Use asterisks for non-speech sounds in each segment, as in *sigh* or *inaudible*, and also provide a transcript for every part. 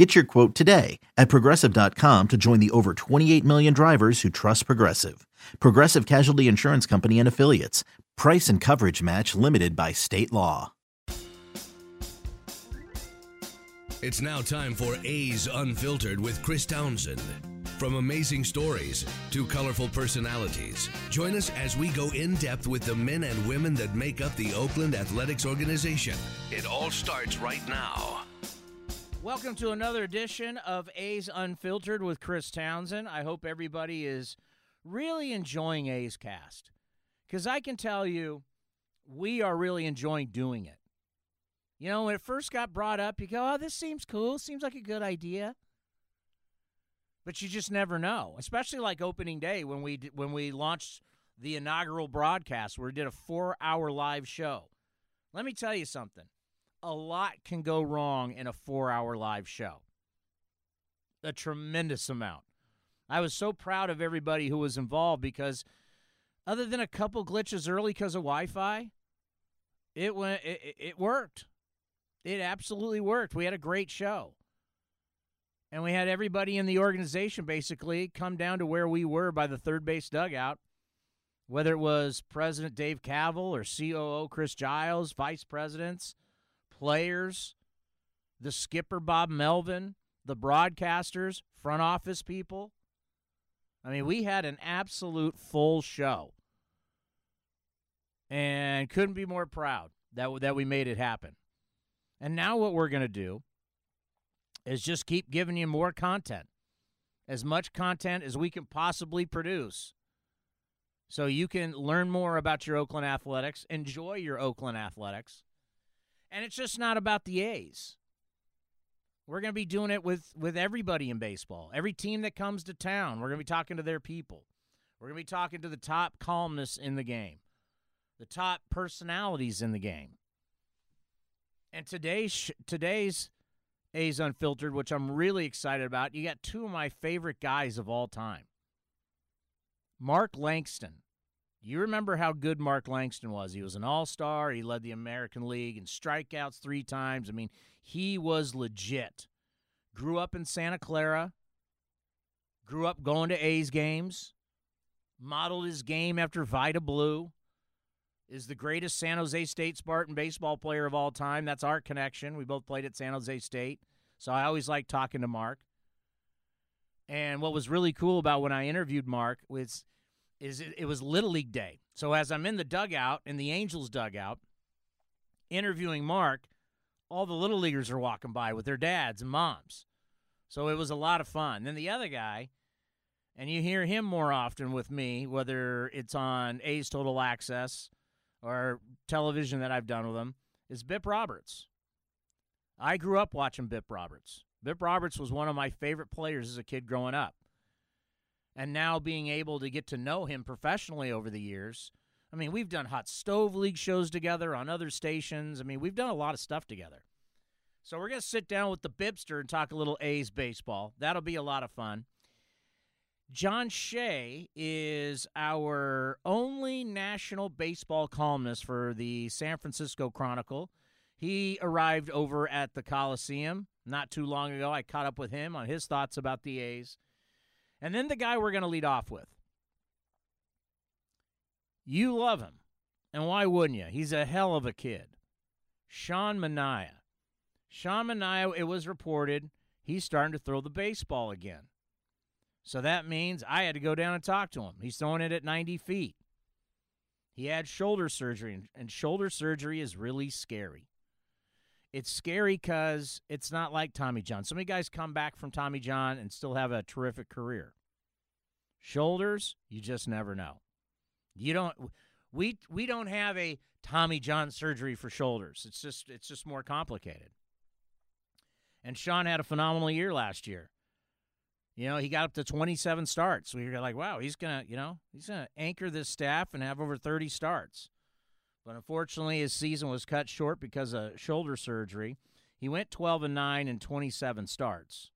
Get your quote today at progressive.com to join the over 28 million drivers who trust Progressive. Progressive Casualty Insurance Company and Affiliates. Price and coverage match limited by state law. It's now time for A's Unfiltered with Chris Townsend. From amazing stories to colorful personalities, join us as we go in depth with the men and women that make up the Oakland Athletics organization. It all starts right now. Welcome to another edition of A's Unfiltered with Chris Townsend. I hope everybody is really enjoying A's Cast because I can tell you we are really enjoying doing it. You know, when it first got brought up, you go, oh, this seems cool, seems like a good idea. But you just never know, especially like opening day when we when we launched the inaugural broadcast where we did a 4-hour live show. Let me tell you something. A lot can go wrong in a 4-hour live show. A tremendous amount. I was so proud of everybody who was involved because other than a couple glitches early because of Wi-Fi, it went it, it worked. It absolutely worked. We had a great show. And we had everybody in the organization basically come down to where we were by the third base dugout, whether it was President Dave Kaval or COO Chris Giles, vice presidents, players, the skipper Bob Melvin, the broadcasters, front office people. I mean, we had an absolute full show. And couldn't be more proud that that we made it happen. And now what we're going to do is just keep giving you more content. As much content as we can possibly produce. So you can learn more about your Oakland Athletics, enjoy your Oakland Athletics. And it's just not about the A's. We're going to be doing it with with everybody in baseball. Every team that comes to town, we're going to be talking to their people. We're going to be talking to the top columnists in the game. The top personalities in the game. And today's today's A's Unfiltered, which I'm really excited about, you got two of my favorite guys of all time. Mark Langston. You remember how good Mark Langston was. He was an all star. He led the American League in strikeouts three times. I mean, he was legit. Grew up in Santa Clara. Grew up going to A's games. Modeled his game after Vida Blue is the greatest San Jose State Spartan baseball player of all time. That's our connection. We both played at San Jose State. So I always like talking to Mark. And what was really cool about when I interviewed Mark was is it, it was Little League Day. So as I'm in the dugout, in the Angels dugout, interviewing Mark, all the little leaguers are walking by with their dads and moms. So it was a lot of fun. Then the other guy, and you hear him more often with me, whether it's on A's Total Access or television that I've done with him is Bip Roberts. I grew up watching Bip Roberts. Bip Roberts was one of my favorite players as a kid growing up. And now being able to get to know him professionally over the years. I mean, we've done Hot Stove League shows together on other stations. I mean, we've done a lot of stuff together. So we're going to sit down with the Bibster and talk a little A's baseball. That'll be a lot of fun. John Shea is our only national baseball columnist for the San Francisco Chronicle. He arrived over at the Coliseum not too long ago. I caught up with him on his thoughts about the A's. And then the guy we're going to lead off with. You love him. And why wouldn't you? He's a hell of a kid. Sean Manaea. Sean Manaea, it was reported, he's starting to throw the baseball again. So that means I had to go down and talk to him. He's throwing it at 90 feet. He had shoulder surgery, and shoulder surgery is really scary. It's scary because it's not like Tommy John. So many guys come back from Tommy John and still have a terrific career. Shoulders, you just never know. You don't. We we don't have a Tommy John surgery for shoulders. It's just it's just more complicated. And Sean had a phenomenal year last year. You know, he got up to 27 starts. We were like, wow, he's gonna, you know, he's gonna anchor this staff and have over 30 starts. But unfortunately, his season was cut short because of shoulder surgery. He went 12 and 9 in 27 starts.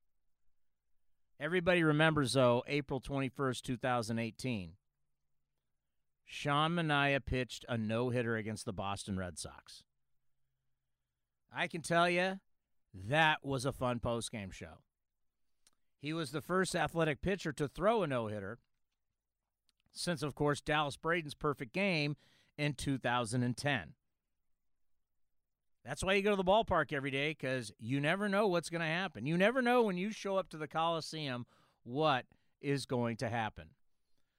Everybody remembers, though, April 21st, 2018. Sean Manaea pitched a no hitter against the Boston Red Sox. I can tell you that was a fun post game show. He was the first athletic pitcher to throw a no hitter since, of course, Dallas Braden's perfect game in 2010. That's why you go to the ballpark every day because you never know what's going to happen. You never know when you show up to the Coliseum what is going to happen.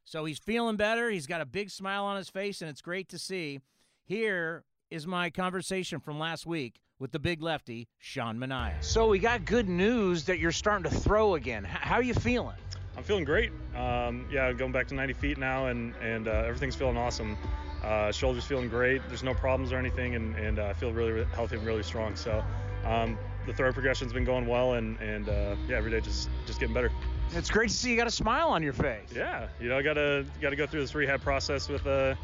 So he's feeling better. He's got a big smile on his face, and it's great to see. Here is my conversation from last week with the big lefty, Sean Manaea. So we got good news that you're starting to throw again. How are you feeling? I'm feeling great. Um, yeah, going back to 90 feet now, and and uh, everything's feeling awesome. Uh, shoulder's feeling great. There's no problems or anything, and and uh, I feel really, really healthy and really strong. So um, the throw progression's been going well, and and uh, yeah, every day just just getting better. It's great to see you got a smile on your face. Yeah, you know, I gotta gotta go through this rehab process with a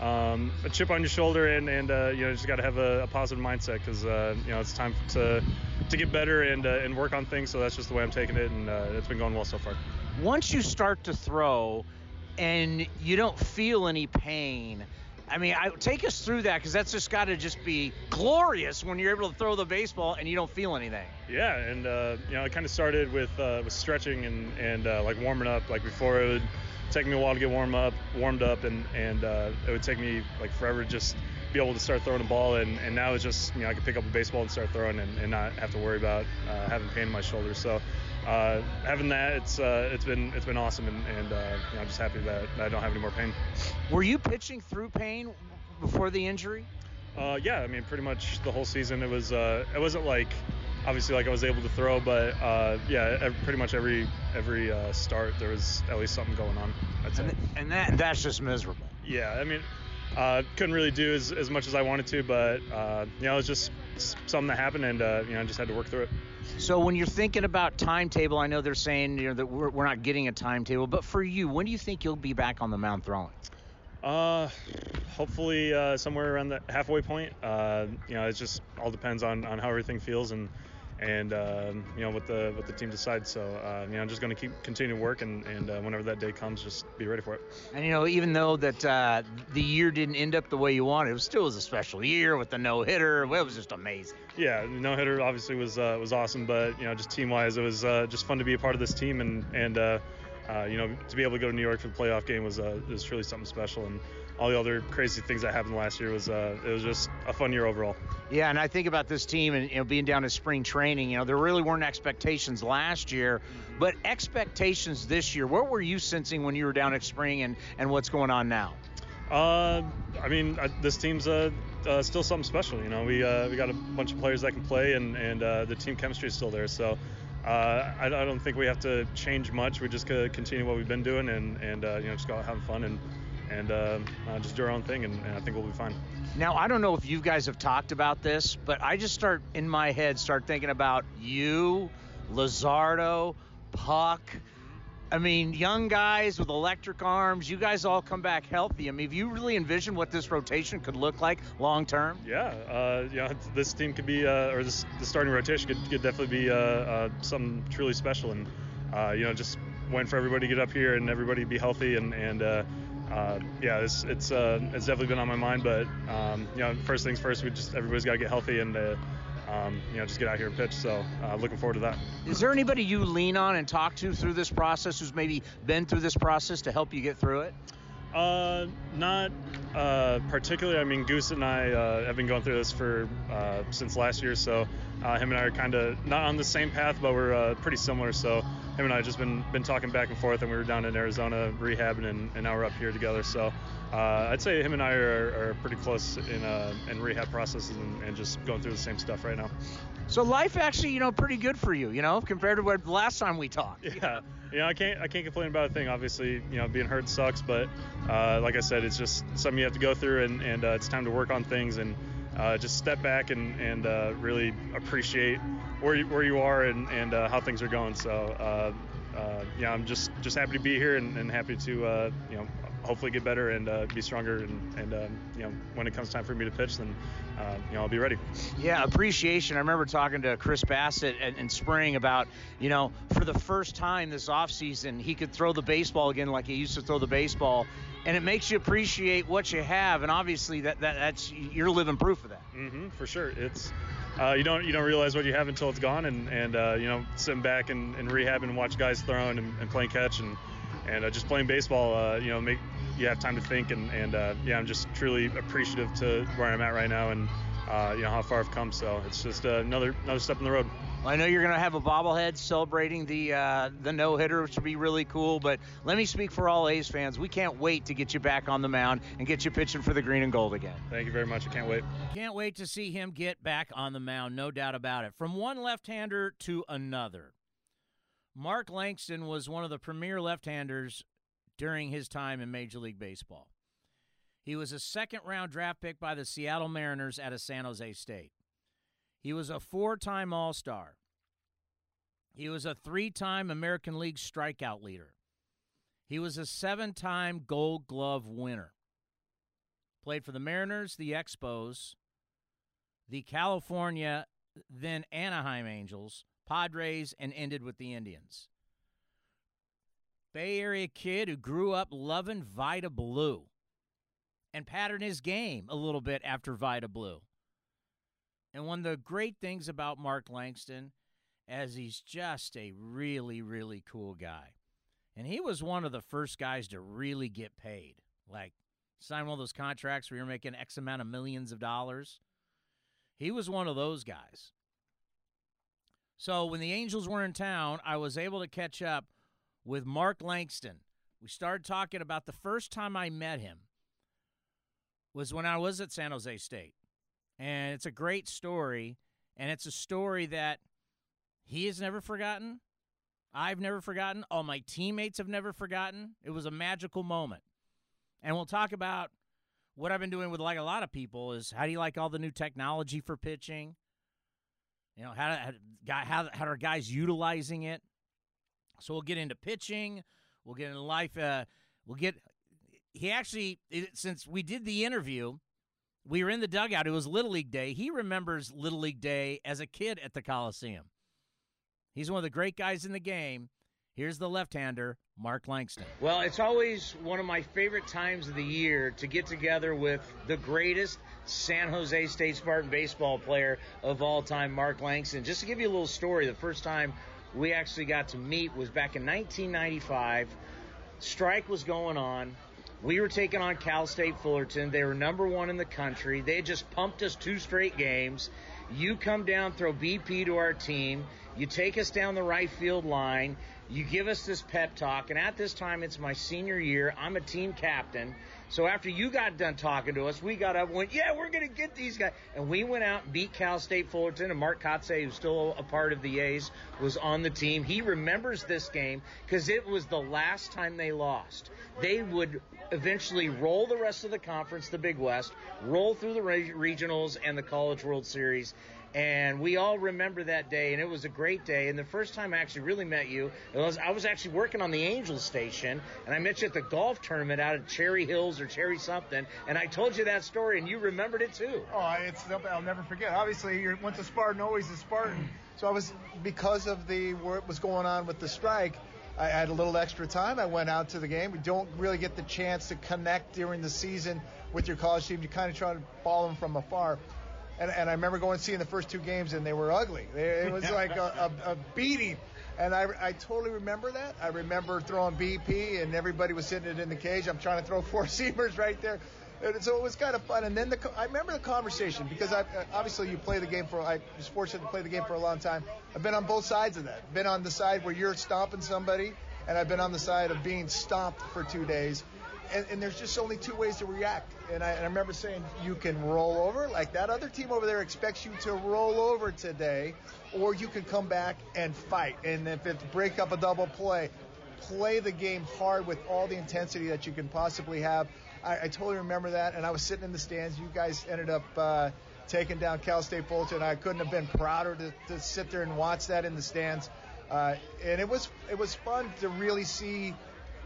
um, a chip on your shoulder, and and uh, you know, just gotta have a, a positive mindset because uh, you know it's time to to get better and uh, and work on things. So that's just the way I'm taking it, and uh, it's been going well so far. Once you start to throw, and you don't feel any pain I mean, I, take us through that because that's just got to just be glorious when you're able to throw the baseball and you don't feel anything. Yeah, and uh, you know, it kind of started with uh, with stretching and and uh, like warming up. Like before, it would take me a while to get warm up, warmed up, and and uh, it would take me like forever to just be able to start throwing a ball. And, and now it's just you know I can pick up a baseball and start throwing and, and not have to worry about uh, having pain in my shoulder. So uh, having that, it's uh, it's been it's been awesome, and, and uh, you know, I'm just happy that, I don't have any more pain. Were you pitching through pain before the injury? Uh, yeah, I mean, pretty much the whole season. It was uh, it wasn't like obviously like I was able to throw, but uh, yeah, pretty much every every start there was at least something going on. I'd say. And, and that that's just miserable. Yeah, I mean. couldn't really do as, as much as I wanted to, but you know, it was just something that happened, and you know, I just had to work through it. So when you're thinking about timetable, I know they're saying you know that we're, we're not getting a timetable, but for you, when do you think you'll be back on the mound throwing? Uh, hopefully uh, somewhere around the halfway point. Uh, you know, it just all depends on, on how everything feels and and um, you know what the what the team decides. So uh, you know, I'm just going to keep continue to work, and and uh, whenever that day comes, just be ready for it. And you know, even though that uh, the year didn't end up the way you wanted, it was still was a special year with the no hitter. It was just amazing. Yeah, no hitter obviously was uh, was awesome, but you know, just team wise, it was uh, just fun to be a part of this team, and and uh, you know, to be able to go to New York for the playoff game was was truly something special, and all the other crazy things that happened last year was uh, it was just a fun year overall. Yeah, and I think about this team and you know being down to spring training. You know, there really weren't expectations last year, but expectations this year. What were you sensing when you were down at spring, and and what's going on now? Uh, I mean, I, this team's uh, uh, still something special. You know, we uh, we got a bunch of players that can play, and and uh, the team chemistry is still there. So. Uh, I, I, don't think we have to change much. We just continue what we've been doing, and and uh, you know just go out having fun and and uh, uh, just do our own thing, and, and, I think we'll be fine. Now, I don't know if you guys have talked about this, but I just start in my head start thinking about you, Luzardo, Puk. I mean, young guys with electric arms. You guys all come back healthy. I mean, have you really envisioned what this rotation could look like long term? Yeah, uh, you know, this team could be, uh, or this the starting rotation could, could definitely be uh, uh something truly special, and uh, you know, just went for everybody to get up here and everybody be healthy and and uh, uh, yeah, it's it's uh, it's definitely been on my mind. But um, you know, first things first, we just everybody's got to get healthy and uh, um, you know just get out here and pitch. So uh, looking forward to that. Is there anybody you lean on and talk to through this process who's maybe been through this process to help you get through it? Uh, not uh, particularly. I mean, Goose and I uh, have been going through this for uh, since last year, so uh, him and I are kind of not on the same path, but we're uh, pretty similar. So him and I have just been been talking back and forth, and we were down in Arizona rehabbing, and, and now we're up here together. So I'd say him and I are, are pretty close in uh, in rehab processes and, and, just going through the same stuff right now. So life actually, you know, pretty good for you, you know, compared to what last time we talked. *laughs* Yeah, you know, I can't I can't complain about a thing. Obviously, you know, being hurt sucks, but uh, like I said, it's just something you have to go through, and, and uh, it's time to work on things and uh, just step back and, and uh, really appreciate where you, where you are and, and uh, how things are going. So, uh, uh, yeah, I'm just just happy to be here and, and happy to uh, you know hopefully get better and uh, be stronger. And, and um, you know, when it comes time for me to pitch, then uh, you know I'll be ready. Yeah, appreciation. I remember talking to Chris Bassitt in, in spring about you know for the first time this offseason he could throw the baseball again like he used to throw the baseball, and it makes you appreciate what you have. And obviously that, that that's you're living proof of that. Mm-hmm, for sure. It's uh, you don't you don't realize what you have until it's gone, and and uh, you know sitting back and, and rehab and watch guys throwing and, and playing catch and and uh, just playing baseball, uh, you know, make you have time to think and and uh, yeah, I'm just truly appreciative to where I'm at right now and uh, you know how far I've come. So it's just another another step in the road. I know you're going to have a bobblehead celebrating the uh, the no hitter, which would be really cool. But let me speak for all A's fans. We can't wait to get you back on the mound and get you pitching for the green and gold again. Thank you very much. I can't wait. Can't wait to see him get back on the mound, no doubt about it. From one left-hander to another. Mark Langston was one of the premier left-handers during his time in Major League Baseball. He was a second round draft pick by the Seattle Mariners out of San Jose State. He was a four time All Star. He was a three time American League strikeout leader. He was a seven time Gold Glove winner. Played for the Mariners, the Expos, the California, then Anaheim Angels, Padres, and ended with the Indians. Bay Area kid who grew up loving Vida Blue and patterned his game a little bit after Vida Blue. And one of the great things about Mark Langston as he's just a really really cool guy. And he was one of the first guys to really get paid. Like sign one of those contracts where you're making X amount of millions of dollars. He was one of those guys. So when the Angels were in town, I was able to catch up with Mark Langston. We started talking about the first time I met him was when I was at San Jose State. And it's a great story. And it's a story that he has never forgotten. I've never forgotten. All my teammates have never forgotten. It was a magical moment. And we'll talk about what I've been doing with like a lot of people is how do you like all the new technology for pitching? You know, how how how, are guys utilizing it? So we'll get into pitching. We'll get into life. Uh, we'll get. He actually, since we did the interview, we were in the dugout. It was Little League Day. He remembers Little League Day as a kid at the Coliseum. He's one of the great guys in the game. Here's the left-hander, Mark Langston. Well, it's always one of my favorite times of the year to get together with the greatest San Jose State Spartan baseball player of all time, Mark Langston. Just to give you a little story, the first time we actually got to meet was back in 1995. Strike was going on. We were taking on Cal State Fullerton. They were number one in the country. They had just pumped us two straight games. You come down, throw BP to our team. You take us down the right field line. You give us this pep talk. And at this time, it's my senior year. I'm a team captain. So after you got done talking to us, we got up and went, yeah, we're going to get these guys. And we went out and beat Cal State Fullerton. And Mark Kotsay, who's still a part of the A's, was on the team. He remembers this game because it was the last time they lost. They would eventually roll the rest of the conference, the Big West, roll through the regionals and the College World Series. And we all remember that day, and it was a great day. And the first time I actually really met you, was I was actually working on the Angels station, and I met you at the golf tournament out at Cherry Hills or Cherry something, and I told you that story, and you remembered it too. Oh, it's I'll never forget. Obviously, you're once a Spartan, always a Spartan. Mm. So I was because of the what was going on with the strike. I had a little extra time. I went out to the game. We don't really get the chance to connect during the season with your college team. You kind of try to follow them from afar. And, and I remember going and seeing the first two games, and they were ugly. It was *laughs* like a, a, a beating. And I, I totally remember that. I remember throwing BP, and everybody was sitting in the cage. I'm trying to throw *laughs* four seamers right there. And so it was kind of fun. And then the, I remember the conversation because I obviously you play the game for. I was fortunate to play the game for a long time. I've been on both sides of that. Been on the side where you're stomping somebody, and I've been on the side of being stomped for two days and, and, there's just only two ways to react. And I, and I, remember saying, you can roll over, like that other team over there expects you to roll over today, or you can come back and fight. And if it's break up a double play, play the game hard with all the intensity that you can possibly have. I, I totally remember that. And I was sitting in the stands. You guys ended up uh, taking down Cal State Fullerton. I couldn't have been prouder to, to sit there and watch that in the stands. Uh, and it was it was fun to really see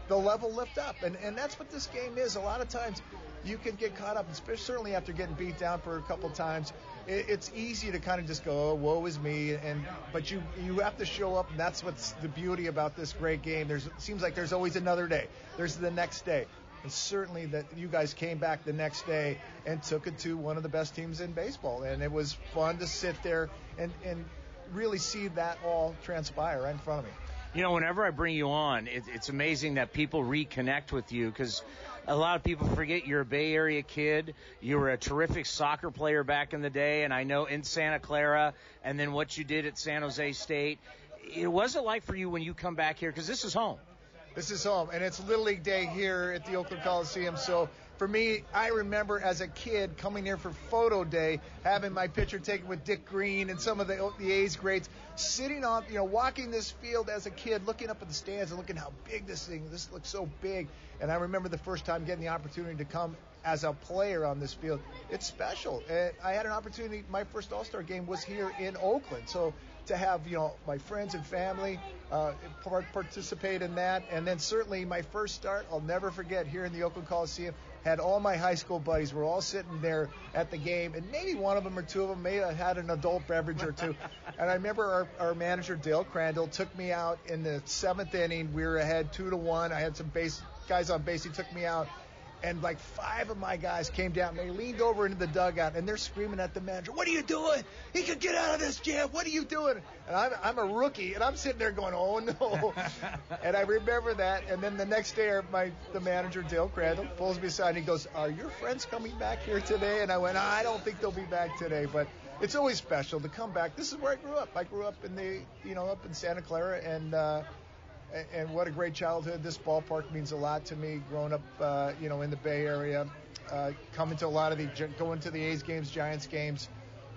the level lift up, and and that's what this game is. A lot of times, you can get caught up, especially certainly after getting beat down for a couple times. It, it's easy to kind of just go, oh, "Woe is me," and but you you have to show up, and that's what's the beauty about this great game. There's it seems like there's always another day. There's the next day. And certainly that you guys came back the next day and took it to one of the best teams in baseball. And it was fun to sit there and, and really see that all transpire right in front of me. You know, whenever I bring you on, it, it's amazing that people reconnect with you because a lot of people forget you're a Bay Area kid. You were a terrific soccer player back in the day, and I know in Santa Clara, and then what you did at San Jose State. It was it like for you when you come back here? Because this is home. This is home, and it's Little League Day here at the Oakland Coliseum. So for me, I remember as a kid coming here for photo day, having my picture taken with Dick Green and some of the, the A's greats, sitting on, you know, walking this field as a kid, looking up at the stands and looking how big this thing, this looks so big. And I remember the first time getting the opportunity to come as a player on this field. It's special. And I had an opportunity, my first All Star game was here in Oakland. So to have, you know, my friends and family uh, participate in that. And then certainly my first start, I'll never forget here in the Oakland Coliseum had all my high school buddies. We're all sitting there at the game, and maybe one of them or two of them may have had an adult beverage or two. *laughs* and I remember our, our manager Del Crandall took me out in the seventh inning. We were ahead two to one. I had some base guys on base. He took me out, and like five of my guys came down. And they leaned over into the dugout and they're screaming at the manager, "What are you doing? He could get out of this jam. What are you doing?" And I'm, I'm a rookie and I'm sitting there going, "Oh no!" *laughs* and I remember that. And then the next day, my the manager Del Crandall pulls me aside and he goes, "Are your friends coming back here today?" And I went, "I don't think they'll be back today, but." It's always special to come back. This is where I grew up. I grew up in the, you know, up in Santa Clara, and uh, and what a great childhood. This ballpark means a lot to me. Growing up, uh, you know, in the Bay Area, uh, coming to a lot of the going to the A's games, Giants games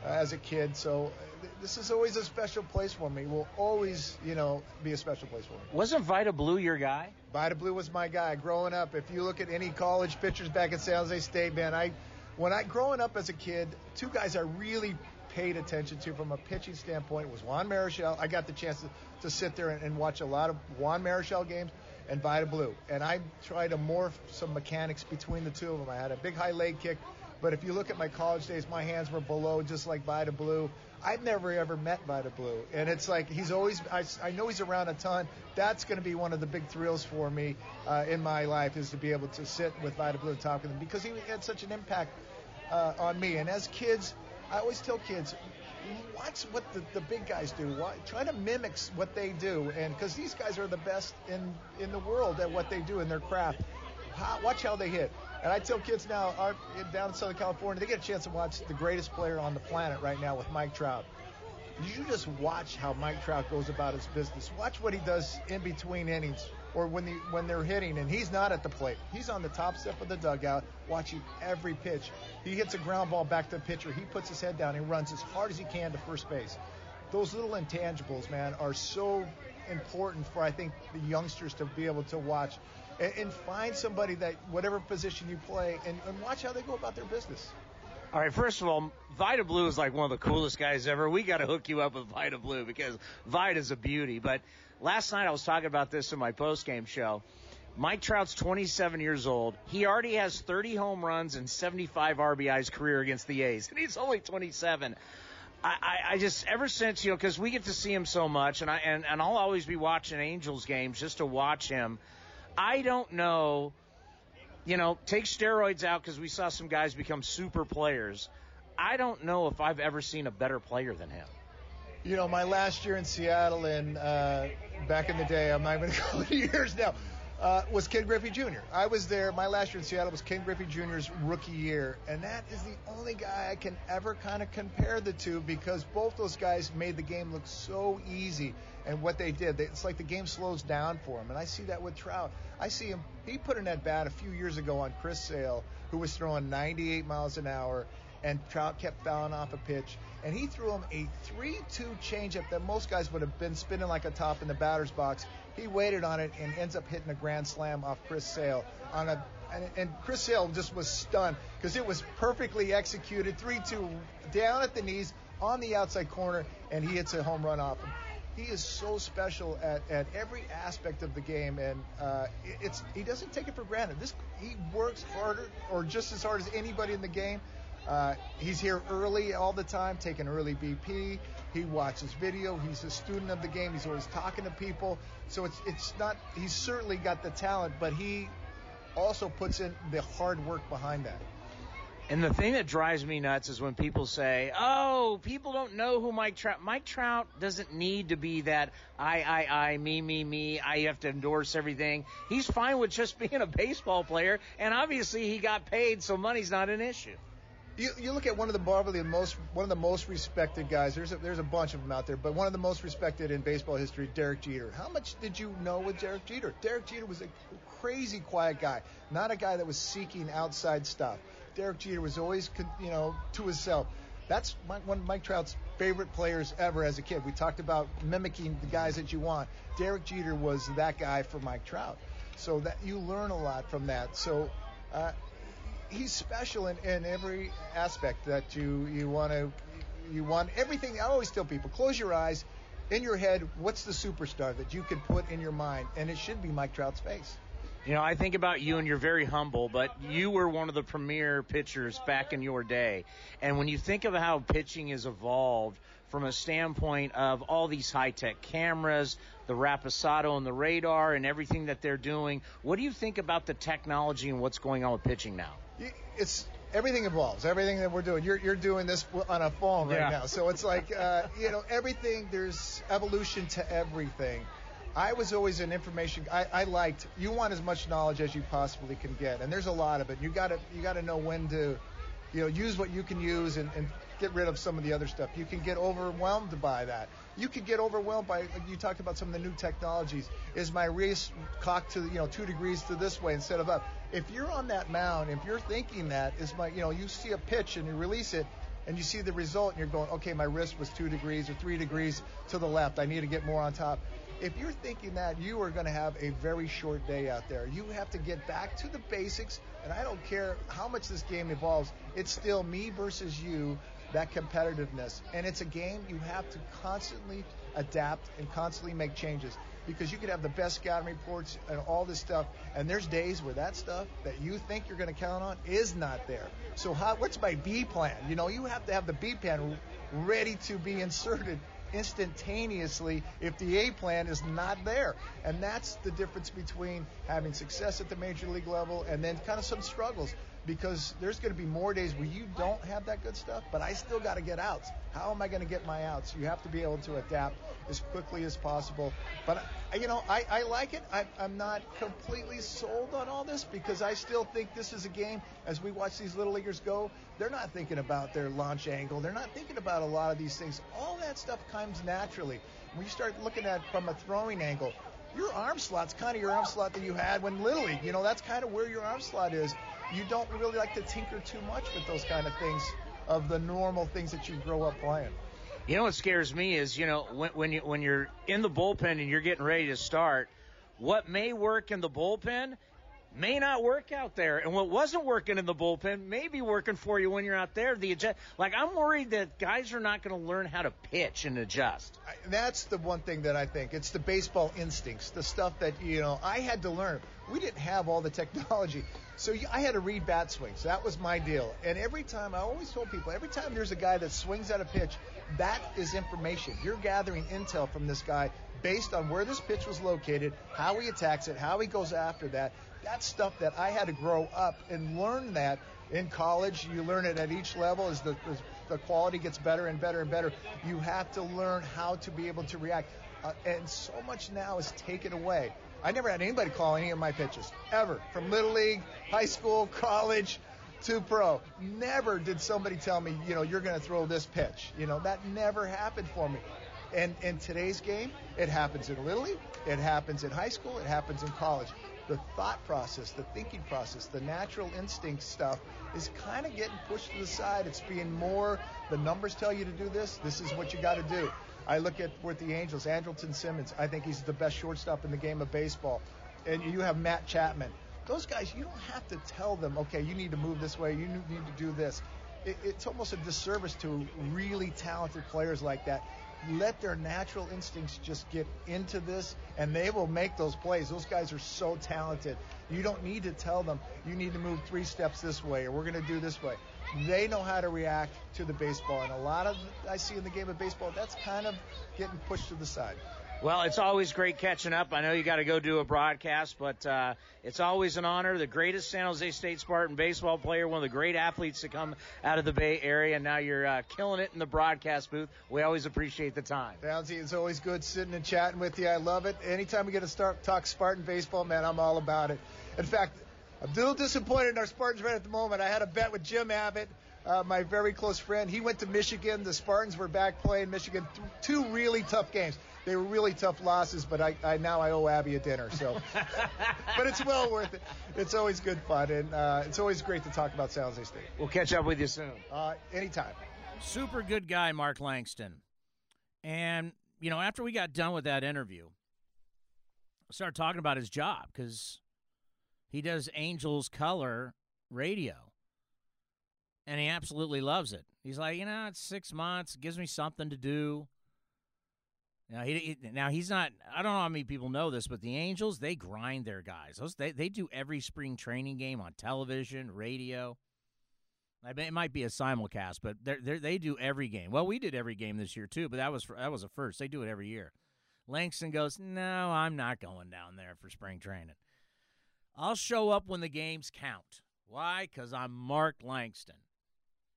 uh, as a kid. So this is always a special place for me. Will always, you know, be a special place for me. Wasn't Vida Blue your guy? Vida Blue was my guy growing up. If you look at any college pitchers back at San Jose State, man, I when I growing up as a kid, two guys I really paid attention to from a pitching standpoint was Juan Marichal. I got the chance to, to sit there and, and watch a lot of Juan Marichal games and Vida Blue. And I tried to morph some mechanics between the two of them. I had a big high leg kick, but if you look at my college days, my hands were below just like Vida Blue. I've never ever met Vida Blue, and it's like he's always. I, I know he's around a ton. That's going to be one of the big thrills for me uh, in my life is to be able to sit with Vida Blue and talk with him because he had such an impact uh, on me. And as kids, I always tell kids, watch what the, the big guys do. Why, try to mimic what they do, and because these guys are the best in in the world at what they do in their craft. How, watch how they hit. And I tell kids now, our, down in Southern California, they get a chance to watch the greatest player on the planet right now with Mike Trout. You just watch how Mike Trout goes about his business. Watch what he does in between innings or when the, when they're hitting and he's not at the plate. He's on the top step of the dugout watching every pitch. He hits a ground ball back to the pitcher. He puts his head down. and runs as hard as he can to first base. Those little intangibles, man, are so important for I think the youngsters to be able to watch and, and find somebody that whatever position you play and, and watch how they go about their business. All right, first of all, Vida Blue is like one of the coolest guys ever. We got to hook you up with Vida Blue because Vida's a beauty. But last night I was talking about this in my post game show. Mike Trout's 27 years old. He already has 30 home runs and 75 RBIs career against the A's, and he's only 27. I, I, I just ever since you know because we get to see him so much, and I and, and I'll always be watching Angels games just to watch him. I don't know you know, take steroids out because we saw some guys become super players. I don't know if I've ever seen a better player than him. You know, my last year in Seattle and uh, back in the day, I'm not going *laughs* to call it years now, uh, was Ken Griffey Jr. I was there. My last year in Seattle was Ken Griffey Jr.'s rookie year, and that is the only guy I can ever kind of compare the two because both those guys made the game look so easy. And what they did, they, it's like the game slows down for him, and I see that with Trout. I see him. He put in that bat a few years ago on Chris Sale, who was throwing 98 miles an hour, and Trout kept fouling off a pitch, and he threw him a 3-2 changeup that most guys would have been spinning like a top in the batter's box. He waited on it and ends up hitting a grand slam off Chris Sale on a and, and Chris Sale just was stunned because it was perfectly executed 3-2 down at the knees on the outside corner and he hits a home run off him. he is so special at, at every aspect of the game, and uh, it's he doesn't take it for granted. This he works harder or just as hard as anybody in the game. Uh, he's here early all the time, taking early BP. He watches video. He's a student of the game. He's always talking to people. So it's it's not. He's certainly got the talent, but he also puts in the hard work behind that. And the thing that drives me nuts is when people say, "Oh, people don't know who Mike Trout." Mike Trout doesn't need to be that I, I, I, me, me, me. I have to endorse everything. He's fine with just *laughs* being a baseball player, and obviously he got paid, so money's not an issue. You, you look at one of the probably the most one of the most respected guys. There's a, there's a bunch of them out there, but one of the most respected in baseball history, Derek Jeter. How much did you know with Derek Jeter? Derek Jeter was a crazy quiet guy, not a guy that was seeking outside stuff. Derek Jeter was always, you know, to himself. That's one of Mike Trout's favorite players ever as a kid. We talked about mimicking the guys that you want. Derek Jeter was that guy for Mike Trout. So that you learn a lot from that. So uh, he's special in, in every aspect that you you want to you want everything. I always tell people, close your eyes. In your head, what's the superstar that you could put in your mind? And it should be Mike Trout's face. You know, I think about you and you're very humble, but you were one of the premier pitchers back in your day. And when you think of how pitching has evolved from a standpoint of all these high tech cameras, the Rapsodo and the radar and everything that they're doing, what do you think about the technology and what's going on with pitching now? It's everything evolves. Everything that we're doing, you're, you're doing this on a phone right yeah. now. So it's like, uh, you know, everything, there's evolution to everything. I was always an information. I, I liked. You want as much knowledge as you possibly can get, and there's a lot of it. You got to you got to know when to, you know, use what you can use and, and get rid of some of the other stuff. You can get overwhelmed by that. You could get overwhelmed by. You talked about some of the new technologies. Is my wrist cocked to you know two degrees to this way instead of up? If you're on that mound, if you're thinking that is my you know you see a pitch and you release it and you see the result and you're going, okay, my wrist was two degrees or three degrees to the left. I need to get more on top if you're thinking that, you are going to have a very short day out there. You have to get back to the basics, and I don't care how much this game evolves, it's still me versus you, that competitiveness. And it's a game you have to constantly adapt and constantly make changes because you could have the best scouting reports and all this stuff, and there's days where that stuff that you think you're going to count on is not there. So how, what's my B plan? You know, you have to have the B plan ready to be inserted instantaneously if the A plan is not there. And that's the difference between having success at the major league level and then kind of some struggles because there's going to be more days where you don't have that good stuff, but I still got to get outs. How am I going to get my outs? You have to be able to adapt as quickly as possible. But, you know, I, I like it. I, I'm not completely sold on all this because I still think this is a game, as we watch these little leaguers go, they're not thinking about their launch angle. They're not thinking about a lot of these things. All that stuff comes naturally. When you start looking at from a throwing angle, your arm slot's kind of your arm slot that you had when Little League. You know, that's kind of where your arm slot is you don't really like to tinker too much with those kind of things of the normal things that you grow up playing. You know what scares me is you know when when you when you're in the bullpen and you're getting ready to start, what may work in the bullpen may not work out there. And what wasn't working in the bullpen may be working for you when you're out there. The adjust, like I'm worried that guys are not going to learn how to pitch and adjust. That's the one thing that I think it's the baseball instincts, the stuff that you know I had to learn. We didn't have all the technology, so I had to read bat swings. That was my deal. And every time I always told people, every time there's a guy that swings at a pitch, that is information. You're gathering intel from this guy based on where this pitch was located, how he attacks it, how he goes after that. That's stuff that I had to grow up and learn that in college. You learn it at each level as the, as the quality gets better and better and better. You have to learn how to be able to react. Uh, and so much now is taken away. I never had anybody call any of my pitches, ever. From Little League, high school, *laughs* college, to pro. Never did somebody tell me, you know, you're going to throw this pitch. You know, that never happened for me. And in today's game, it happens in Little League, it happens in high school, it happens in college the thought process, the thinking process, the natural instinct stuff is kind of getting pushed to the side. It's being more, the numbers tell you to do this, this is what you got to do. I look at with the Angels, Andrelton Simmons, I think he's the best shortstop in the game of baseball. And you have Matt Chapman. Those guys, you don't have to tell them, okay, you need to move this way, you need to do this. It, it's almost a disservice to really talented players like that let their natural instincts just get into this, and they will make those plays. Those guys are so talented. You don't need to tell them you need to move three steps this way, or we're going to do this way. They know how to react to the baseball, and a lot of I see in the game of baseball that's kind of getting pushed to the side. Well, it's always great catching up. I know you got to go do a broadcast, but uh, it's always an honor. The greatest San Jose State Spartan baseball player, one of the great athletes to come out of the Bay Area. And now you're uh, killing it in the broadcast booth. We always appreciate the time. Downsy, it's always good sitting and chatting with you. I love it. Anytime we get to start talk Spartan baseball, man, I'm all about it. In fact, I'm a little disappointed in our Spartans right at the moment. I had a bet with Jim Abbott. Uh, my very close friend. He went to Michigan. The Spartans were back playing Michigan. Two really tough games they were really tough losses, but I, I now I owe Abby a dinner. So, *laughs* but it's well worth it. It's always good fun, and uh, it's always great to talk about San Jose State. We'll catch up with you soon. Uh, anytime. Super good guy, Mark Langston. And you know, after we got done with that interview, I started talking about his job because he does Angels Color Radio, and he absolutely loves it. He's like, you know, it's six months, gives me something to do. Now he, he, now he's not. I don't know how many people know this, but the Angels they grind their guys. Those they they do every spring training game on television, radio. I mean, it might be a simulcast, but they they do every game. Well, we did every game this year too, but that was for, that was a first. They do it every year. Langston goes, "No, I'm not going down there for spring training. I'll show up when the games count. Why? Because I'm Mark Langston."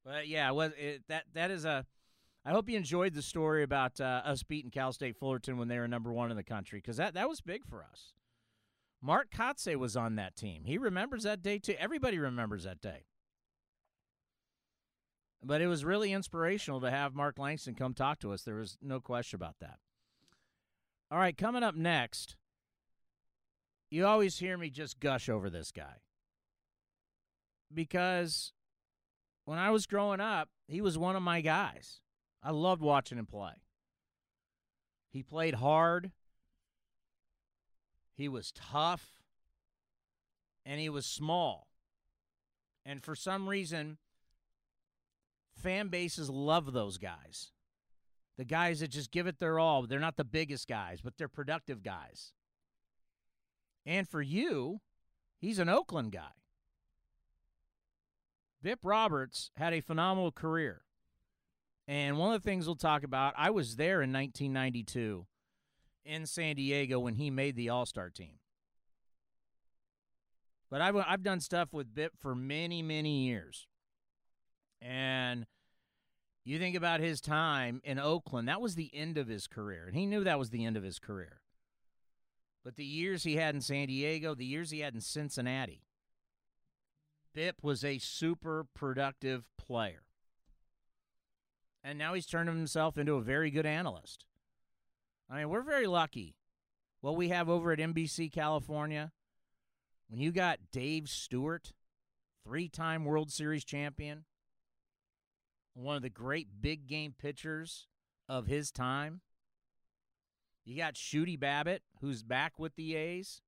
But yeah, was it, that that is a I hope you enjoyed the story about uh, us beating Cal State Fullerton when they were number one in the country because that, that was big for us. Mark Kotsay was on that team. He remembers that day too. Everybody remembers that day. But it was really inspirational to have Mark Langston come talk to us. There was no question about that. All right, coming up next, you always hear me just gush over this guy. Because when I was growing up, he was one of my guys. I loved watching him play. He played hard. He was tough. And he was small. And for some reason, fan bases love those guys. The guys that just give it their all. They're not the biggest guys, but they're productive guys. And for you, he's an Oakland guy. Bip Roberts had a phenomenal career. And one of the things we'll talk about, I was there in 1992 in San Diego when he made the All Star team. But I've, I've done stuff with Bip for many, many years. And you think about his time in Oakland, that was the end of his career. And he knew that was the end of his career. But the years he had in San Diego, the years he had in Cincinnati, Bip was a super productive player and now he's turned himself into a very good analyst. I mean, we're very lucky. What we have over at NBC California, when you got Dave Stewart, three time World Series champion, one of the great big game pitchers of his time. You got Shooty Babitt, who's back with the A's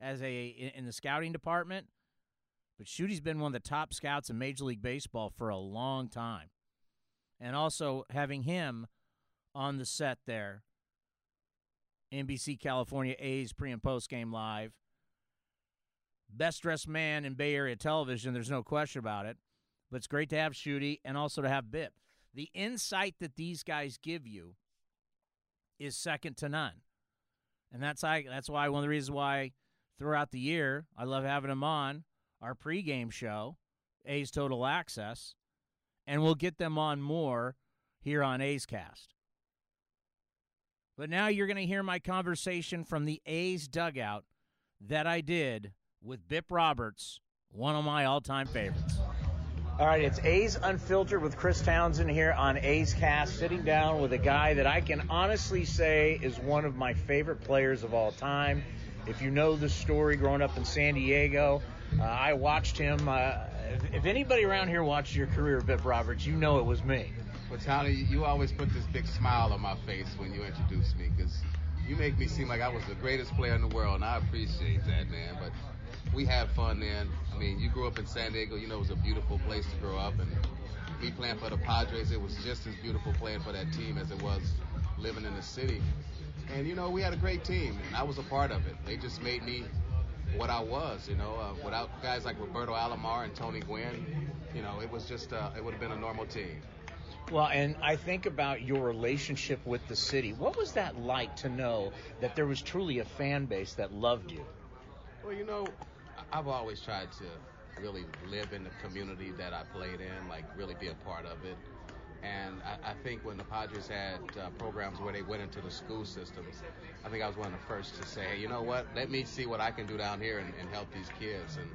as a in the scouting department. But Shooty's been one of the top scouts in Major League Baseball for a long time and also having him on the set there. NBC California A's pre and post game live. Best dressed man in Bay Area television, there's no question about it. But it's great to have Shooty and also to have Bip. The insight that these guys give you is second to none. And that's I that's why one of the reasons why throughout the year I love having them on our pregame show, A's Total Access, and we'll get them on more here on A's Cast. But now you're going to hear my conversation from the A's dugout that I did with Bip Roberts, one of my all time favorites. All right, it's A's Unfiltered with Chris Townsend here on A's Cast, sitting down with a guy that I can honestly say is one of my favorite players of all time. If you know the story growing up in San Diego, uh, I watched him uh, if, anybody around here watched your career, Bip Roberts, you know it was me. Well, Tony, you always put this big smile on my face when you introduce me because you make me seem like I was the greatest player in the world, and I appreciate that, man. But we had fun then. I mean, you grew up in San Diego. You know it was a beautiful place to grow up, and me playing for the Padres, it was just as beautiful playing for that team as it was living in the city. And you know, we had a great team, and I was a part of it. They just made me what I was. You know, uh, without guys like Roberto Alomar and Tony Gwynn, you know, it was just uh, it would have been a normal team. Well, and I think about your relationship with the city. What was that like to know that there was truly a fan base that loved you? Well, you know, I've always tried to really live in the community that I played in, like really be a part of it. And I, I think when the Padres had uh, programs where they went into the school systems, I think I was one of the first to say, hey, you know what? Let me see what I can do down here and, and help these kids. And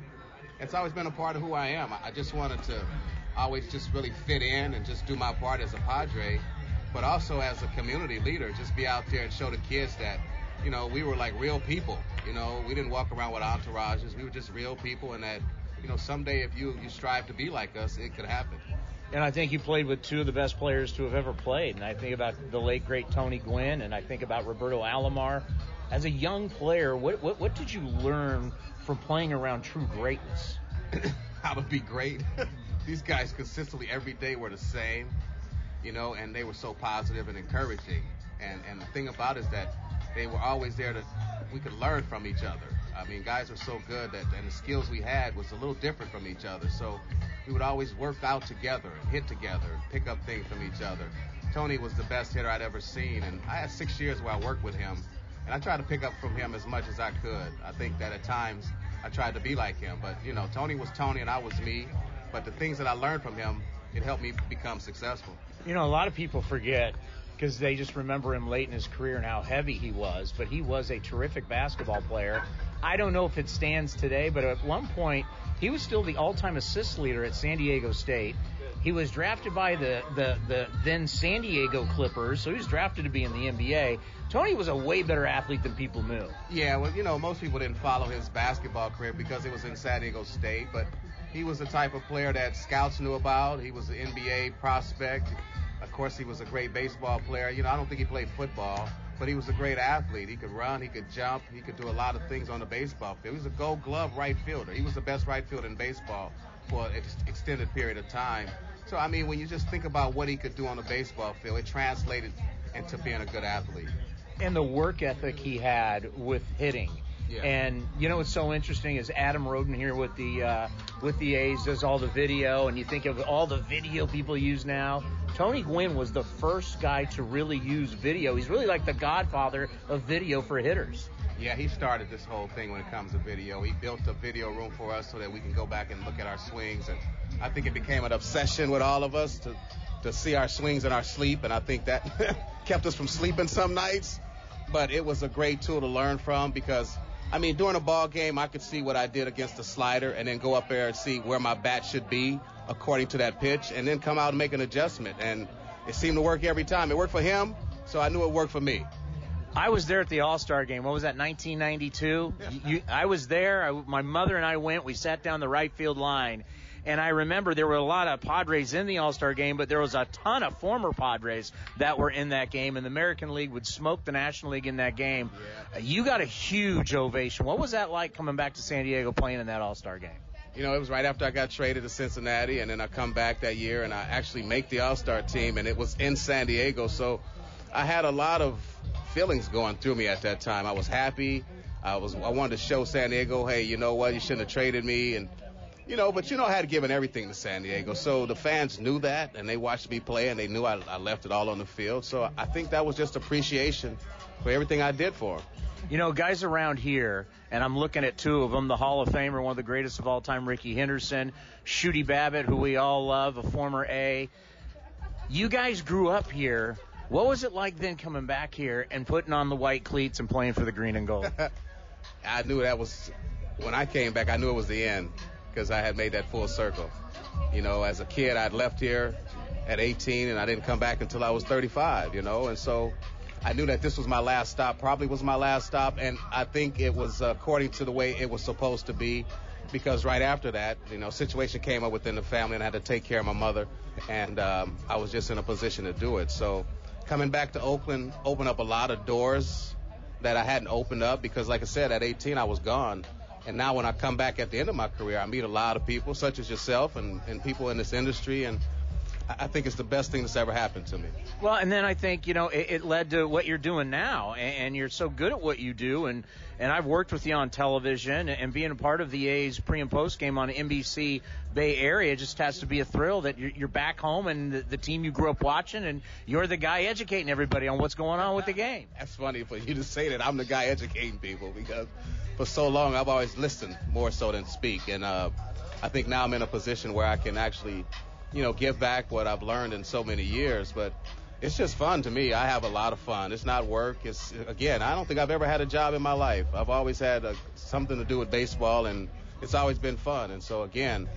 it's always been a part of who I am. I, I just wanted to always just really fit in and just do my part as a Padre, but also as a community leader, just be out there and show the kids that, you know, we were like real people. You know, we didn't walk around with entourages. We were just real people, and that, you know, someday if you you strive to be like us, it could happen. And I think you played with two of the best players to have ever played. And I think about the late great Tony Gwynn, and I think about Roberto Alomar. As a young player, what what, what did you learn from playing around true greatness? *coughs* How to be great. *laughs* These guys consistently every day were the same, you know, and they were so positive and encouraging. And and the thing about it is that they were always there to we could learn from each other. I mean, guys were so good that and the skills we had was a little different from each other. So we would always work out together and hit together and pick up things from each other. Tony was the best hitter I'd ever seen, and I had six years where I worked with him, and I tried to pick up from him as much as I could. I think that at times I tried to be like him, but you know, Tony was Tony and I was me. But the things that I learned from him, it helped me become successful. You know, a lot of people forget because they just remember him late in his career and how heavy he was, but he was a terrific basketball player. I don't know if it stands today, but at one point he was still the all-time assist leader at San Diego State. He was drafted by the, the, the then San Diego Clippers, so he was drafted to be in the NBA. Tony was a way better athlete than people knew. Yeah, well, you know, most people didn't follow his basketball career because it was in San Diego State, but he was the type of player that scouts knew about. He was an NBA prospect. Of course, he was a great baseball player. You know, I don't think he played football, but he was a great athlete. He could run, he could jump, he could do a lot of things on the baseball field. He was a gold glove right fielder. He was the best right fielder in baseball for an extended period of time. So, I mean, when you just think about what he could do on the baseball field, it translated into being a good athlete. And the work ethic he had with hitting. Yeah. And you know what's so interesting is Adam Roden here with the uh, with the A's does all the video, and you think of all the video people use now. Tony Gwynn was the first guy to really use video. He's really like the godfather of video for hitters. Yeah, he started this whole thing when it comes to video. He built a video room for us so that we can go back and look at our swings. And I think it became an obsession with all of us to, to see our swings in our sleep. And I think that *laughs* kept us from sleeping some nights. But it was a great tool to learn from because, I mean, during a ball game, I could see what I did against the slider and then go up there and see where my bat should be according to that pitch and then come out and make an adjustment. And it seemed to work every time. It worked for him, so I knew it worked for me. I was there at the All Star game. What was that, 1992? You, I was there. I, my mother and I went. We sat down the right field line. And I remember there were a lot of Padres in the All Star game, but there was a ton of former Padres that were in that game. And the American League would smoke the National League in that game. Yeah. You got a huge ovation. What was that like coming back to San Diego playing in that All Star game? You know, it was right after I got traded to Cincinnati, and then I come back that year and I actually make the All Star team, and it was in San Diego. So I had a lot of feelings going through me at that time. I was happy. I was I wanted to show San Diego, hey, you know what, you shouldn't have traded me, and you know, but you know, I had given everything to San Diego, so the fans knew that, and they watched me play, and they knew I, I left it all on the field. So I think that was just appreciation for everything I did for them. You know, guys around here, and I'm looking at two of them the Hall of Famer, one of the greatest of all time, Rickey Henderson, Shooty Babitt, who we all love, a former A. You guys grew up here. What was it like then coming back here and putting on the white cleats and playing for the green and gold? *laughs* I knew that was, when I came back, I knew it was the end because I had made that full circle. You know, as a kid, I'd left here at 18 and I didn't come back until I was 35, you know, and so I knew that this was my last stop, probably was my last stop, and I think it was according to the way it was supposed to be. Because right after that, you know, situation came up within the family, and I had to take care of my mother, and um, I was just in a position to do it. So, coming back to Oakland opened up a lot of doors that I hadn't opened up because, like I said, at 18 I was gone, and now when I come back at the end of my career, I meet a lot of people, such as yourself, and, and people in this industry, and I think it's the best thing that's ever happened to me. Well, and then I think you know it, it led to what you're doing now, and, and, you're so good at what you do, and and I've worked with you on television, and being a part of the A's pre and post game on NBC Bay Area just has to be a thrill that you're, you're back home and the, the team you grew up watching, and you're the guy educating everybody on what's going on with the game. *laughs* That's funny for you to say that. I'm the guy educating people because for so long I've always listened more so than speak, and uh, I think now I'm in a position where I can actually you know, give back what I've learned in so many years. But it's just fun to me. I have a lot of fun. It's not work. It's again, I don't think I've ever had a job in my life. I've always had a, something to do with baseball, and it's always been fun. And so again,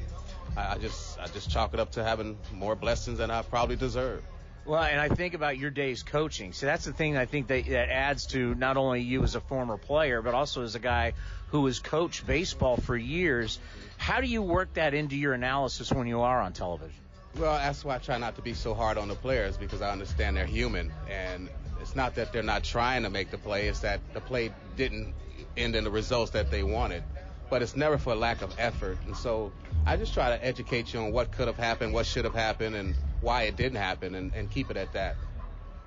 I, I just I just chalk it up to having more blessings than I probably deserve. Well, and I think about your days coaching. So that's the thing I think that, that adds to not only you as a former player, but also as a guy who has coached baseball for years. How do you work that into your analysis when you are on television? Well, that's why I try not to be so hard on the players because I understand they're human, and it's not that they're not trying to make the play; it's that the play didn't end in the results that they wanted. But it's never for lack of effort, and so I just try to educate you on what could have happened, what should have happened, and why it didn't happen, and, and keep it at that.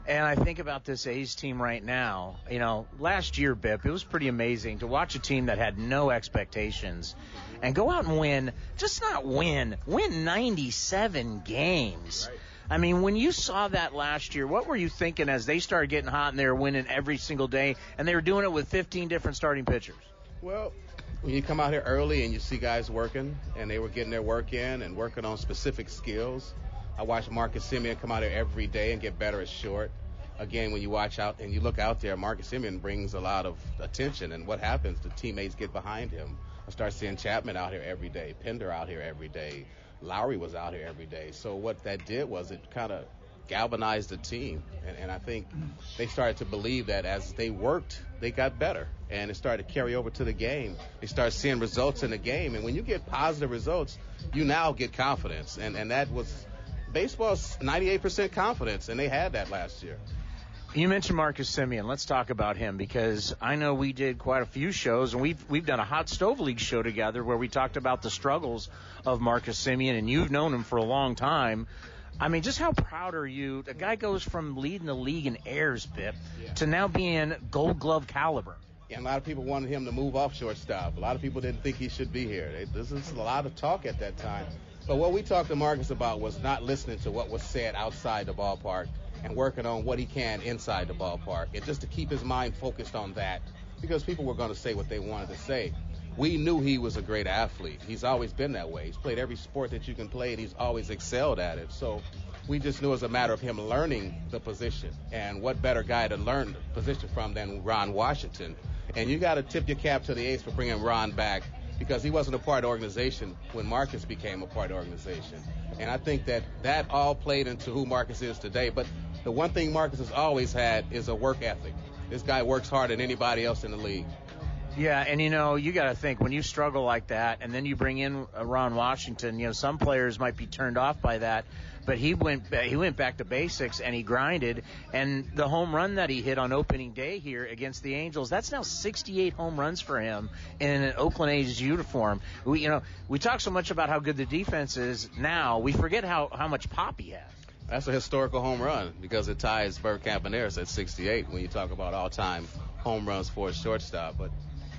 And I think about this A's team right now. You know, last year, Bip, it was pretty amazing to watch a team that had no expectations and go out and win, just not win, win 97 games. I mean, when you saw that last year, what were you thinking as they started getting hot and they were winning every single day and they were doing it with 15 different starting pitchers? Well, when you come out here early and you see guys working and they were getting their work in and working on specific skills I watch Marcus Semien come out here every day and get better at short. Again, when you watch out and you look out there, Marcus Semien brings a lot of attention. And what happens? The teammates get behind him. I start seeing Chapman out here every day, Pinder out here every day, Lowrie was out here every day. So what that did was it kind of galvanized the team. And, and I think they started to believe that as they worked, they got better. And it started to carry over to the game. They started seeing results in the game. And when you get positive results, you now get confidence. And, and that was baseball's 98% confidence, and they had that last year. You mentioned Marcus Semien. Let's talk about him because I know we did quite a few shows, and we've we've done a hot stove league show together where we talked about the struggles of Marcus Semien, and you've known him for a long time. I mean, just how proud are you? The guy goes from leading the league in airs, Bip, yeah. to now being Gold Glove caliber. And a lot of people wanted him to move off shortstop. A lot of people didn't think he should be here. This is a lot of talk at that time. But what we talked to Marcus about was not listening to what was said outside the ballpark and working on what he can inside the ballpark, and just to keep his mind focused on that, because people were going to say what they wanted to say. We knew he was a great athlete. He's always been that way. He's played every sport that you can play, and he's always excelled at it. So we just knew it was a matter of him learning the position. And what better guy to learn the position from than Ron Washington? And you got to tip your cap to the A's for bringing Ron back because he wasn't a part of organization when Marcus became a part of organization. And I think that that all played into who Marcus is today. But the one thing Marcus has always had is a work ethic. This guy works harder than anybody else in the league. Yeah, and you know, you got to think when you struggle like that, and then you bring in Ron Washington. You know, some players might be turned off by that, but he went he went back to basics and he grinded. And the home run that he hit on opening day here against the Angels, that's now 68 home runs for him in an Oakland A's uniform. We you know we talk so much about how good the defense is now, we forget how how much pop he has. That's a historical home run because it ties Bert Campaneris at 68 when you talk about all-time home runs for a shortstop. But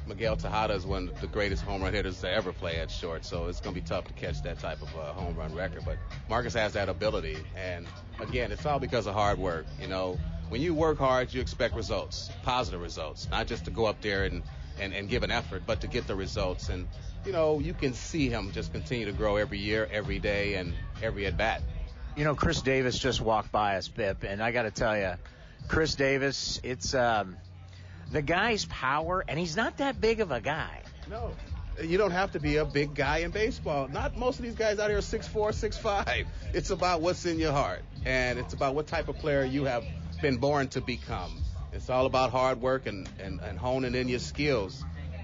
Miguel Tejada is one of the greatest home run hitters to ever play at short, so it's going to be tough to catch that type of uh, home run record. But Marcus has that ability, and again, it's all because of hard work. You know, when you work hard, you expect results, positive results, not just to go up there and, and, and give an effort, but to get the results. And, you know, you can see him just continue to grow every year, every day, and every at bat. You know, Khris Davis just walked by us, Bip, and I got to tell you, Khris Davis, it's um, the guy's power, and he's not that big of a guy. No. You don't have to be a big guy in baseball. Not most of these guys out here are 6'4, 6'5. It's about what's in your heart, and it's about what type of player you have been born to become. It's all about hard work and, and, and honing in your skills.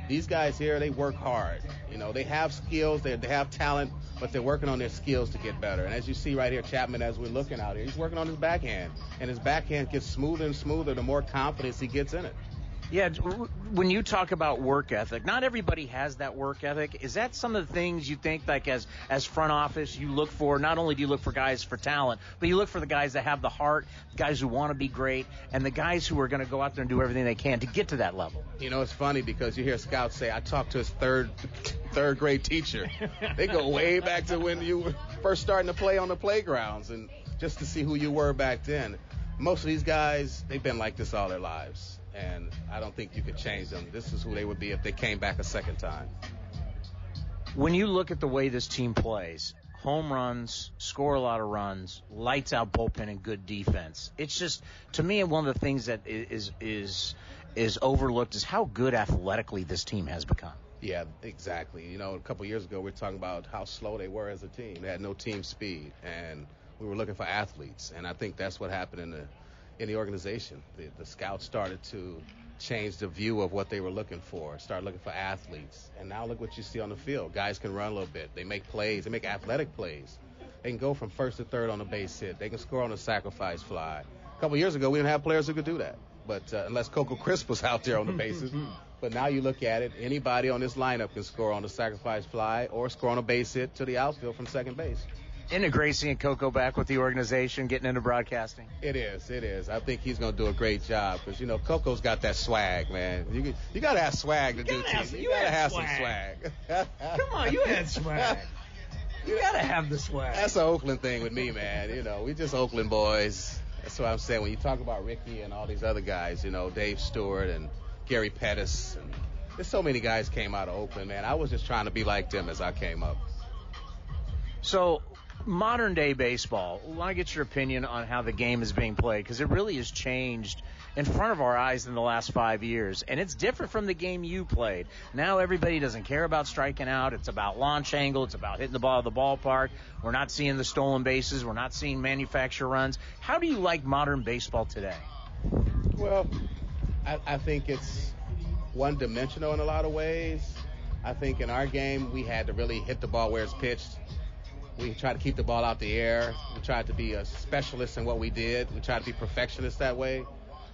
These guys here, they work hard. You know, they have skills, they, they have talent, but they're working on their skills to get better. And as you see right here, Chapman, as we're looking out here, he's working on his backhand, and his backhand gets smoother and smoother the more confidence he gets in it. Yeah, when you talk about work ethic, not everybody has that work ethic. Is that some of the things you think, like as as front office, you look for? Not only do you look for guys for talent, but you look for the guys that have the heart, guys who want to be great, and the guys who are going to go out there and do everything they can to get to that level. You know, it's funny because you hear scouts say, "I talked to his third third grade teacher." *laughs* they go way back to when you were first starting to play on the playgrounds, and just to see who you were back then. Most of these guys, they've been like this all their lives and I don't think you could change them. This is who they would be if they came back a second time. When you look at the way this team plays, home runs, score a lot of runs, lights out bullpen and good defense. It's just to me one of the things that is is is overlooked is how good athletically this team has become. Yeah, exactly. You know, a couple years ago we were talking about how slow they were as a team. They had no team speed and we were looking for athletes and I think that's what happened in the in the organization. The, the scouts started to change the view of what they were looking for, start looking for athletes. And now look what you see on the field. Guys can run a little bit. They make plays. They make athletic plays. They can go from first to third on a base hit. They can score on a sacrifice fly. A couple years ago, we didn't have players who could do that. But uh, unless Coco Crisp was out there on the bases. *laughs* but now you look at it, anybody on this lineup can score on a sacrifice fly or score on a base hit to the outfield from second base. Into Gracie and Coco back with the organization, getting into broadcasting? It is, it is. I think he's going to do a great job because you know Coco's got that swag, man. You you got to have swag to you do TV. You, you got to have swag. some swag. Come on, you had *laughs* swag. You got to have the swag. That's an Oakland thing with me, man. You know, we just Oakland boys. That's what I'm saying. When you talk about Ricky and all these other guys, you know, Dave Stewart and Gary Pettis, and there's so many guys came out of Oakland, man. I was just trying to be like them as I came up. So modern day baseball, I want to get your opinion on how the game is being played because it really has changed in front of our eyes in the last five years. And it's different from the game you played. Now everybody doesn't care about striking out. It's about launch angle. It's about hitting the ball at the ballpark. We're not seeing the stolen bases. We're not seeing manufacture runs. How do you like modern baseball today? Well, I, I think it's one dimensional in a lot of ways. I think in our game, we had to really hit the ball where it's pitched we tried to keep the ball out the air. We tried to be a specialist in what we did. We tried to be perfectionists that way.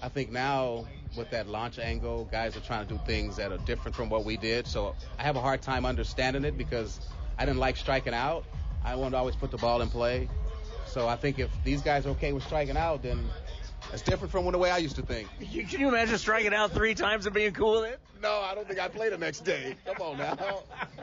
I think now with that launch angle, guys are trying to do things that are different from what we did. So I have a hard time understanding it because I didn't like striking out. I wanted to always put the ball in play. So I think if these guys are okay with striking out, then it's different from the way I used to think. *laughs* Can you imagine striking out three times and being cool with it? No, I don't think I'd play the next day. Come on now.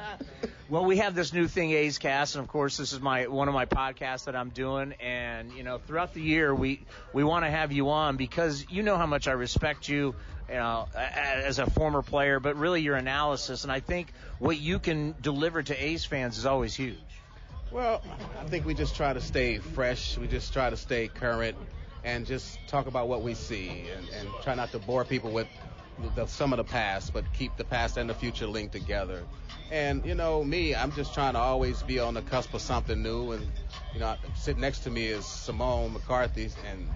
*laughs* well, we have this new thing, A's Cast, and of course, this is my one of my podcasts that I'm doing. And you know, throughout the year, we we want to have you on because you know how much I respect you, you know, as a former player, but really your analysis, and I think what you can deliver to A's fans is always huge. Well, I think we just try to stay fresh. We just try to stay current and just talk about what we see and, and try not to bore people with the, some of the past, but keep the past and the future linked together. And you know, me, I'm just trying to always be on the cusp of something new. And you know, sitting next to me is Simone McCarthy, and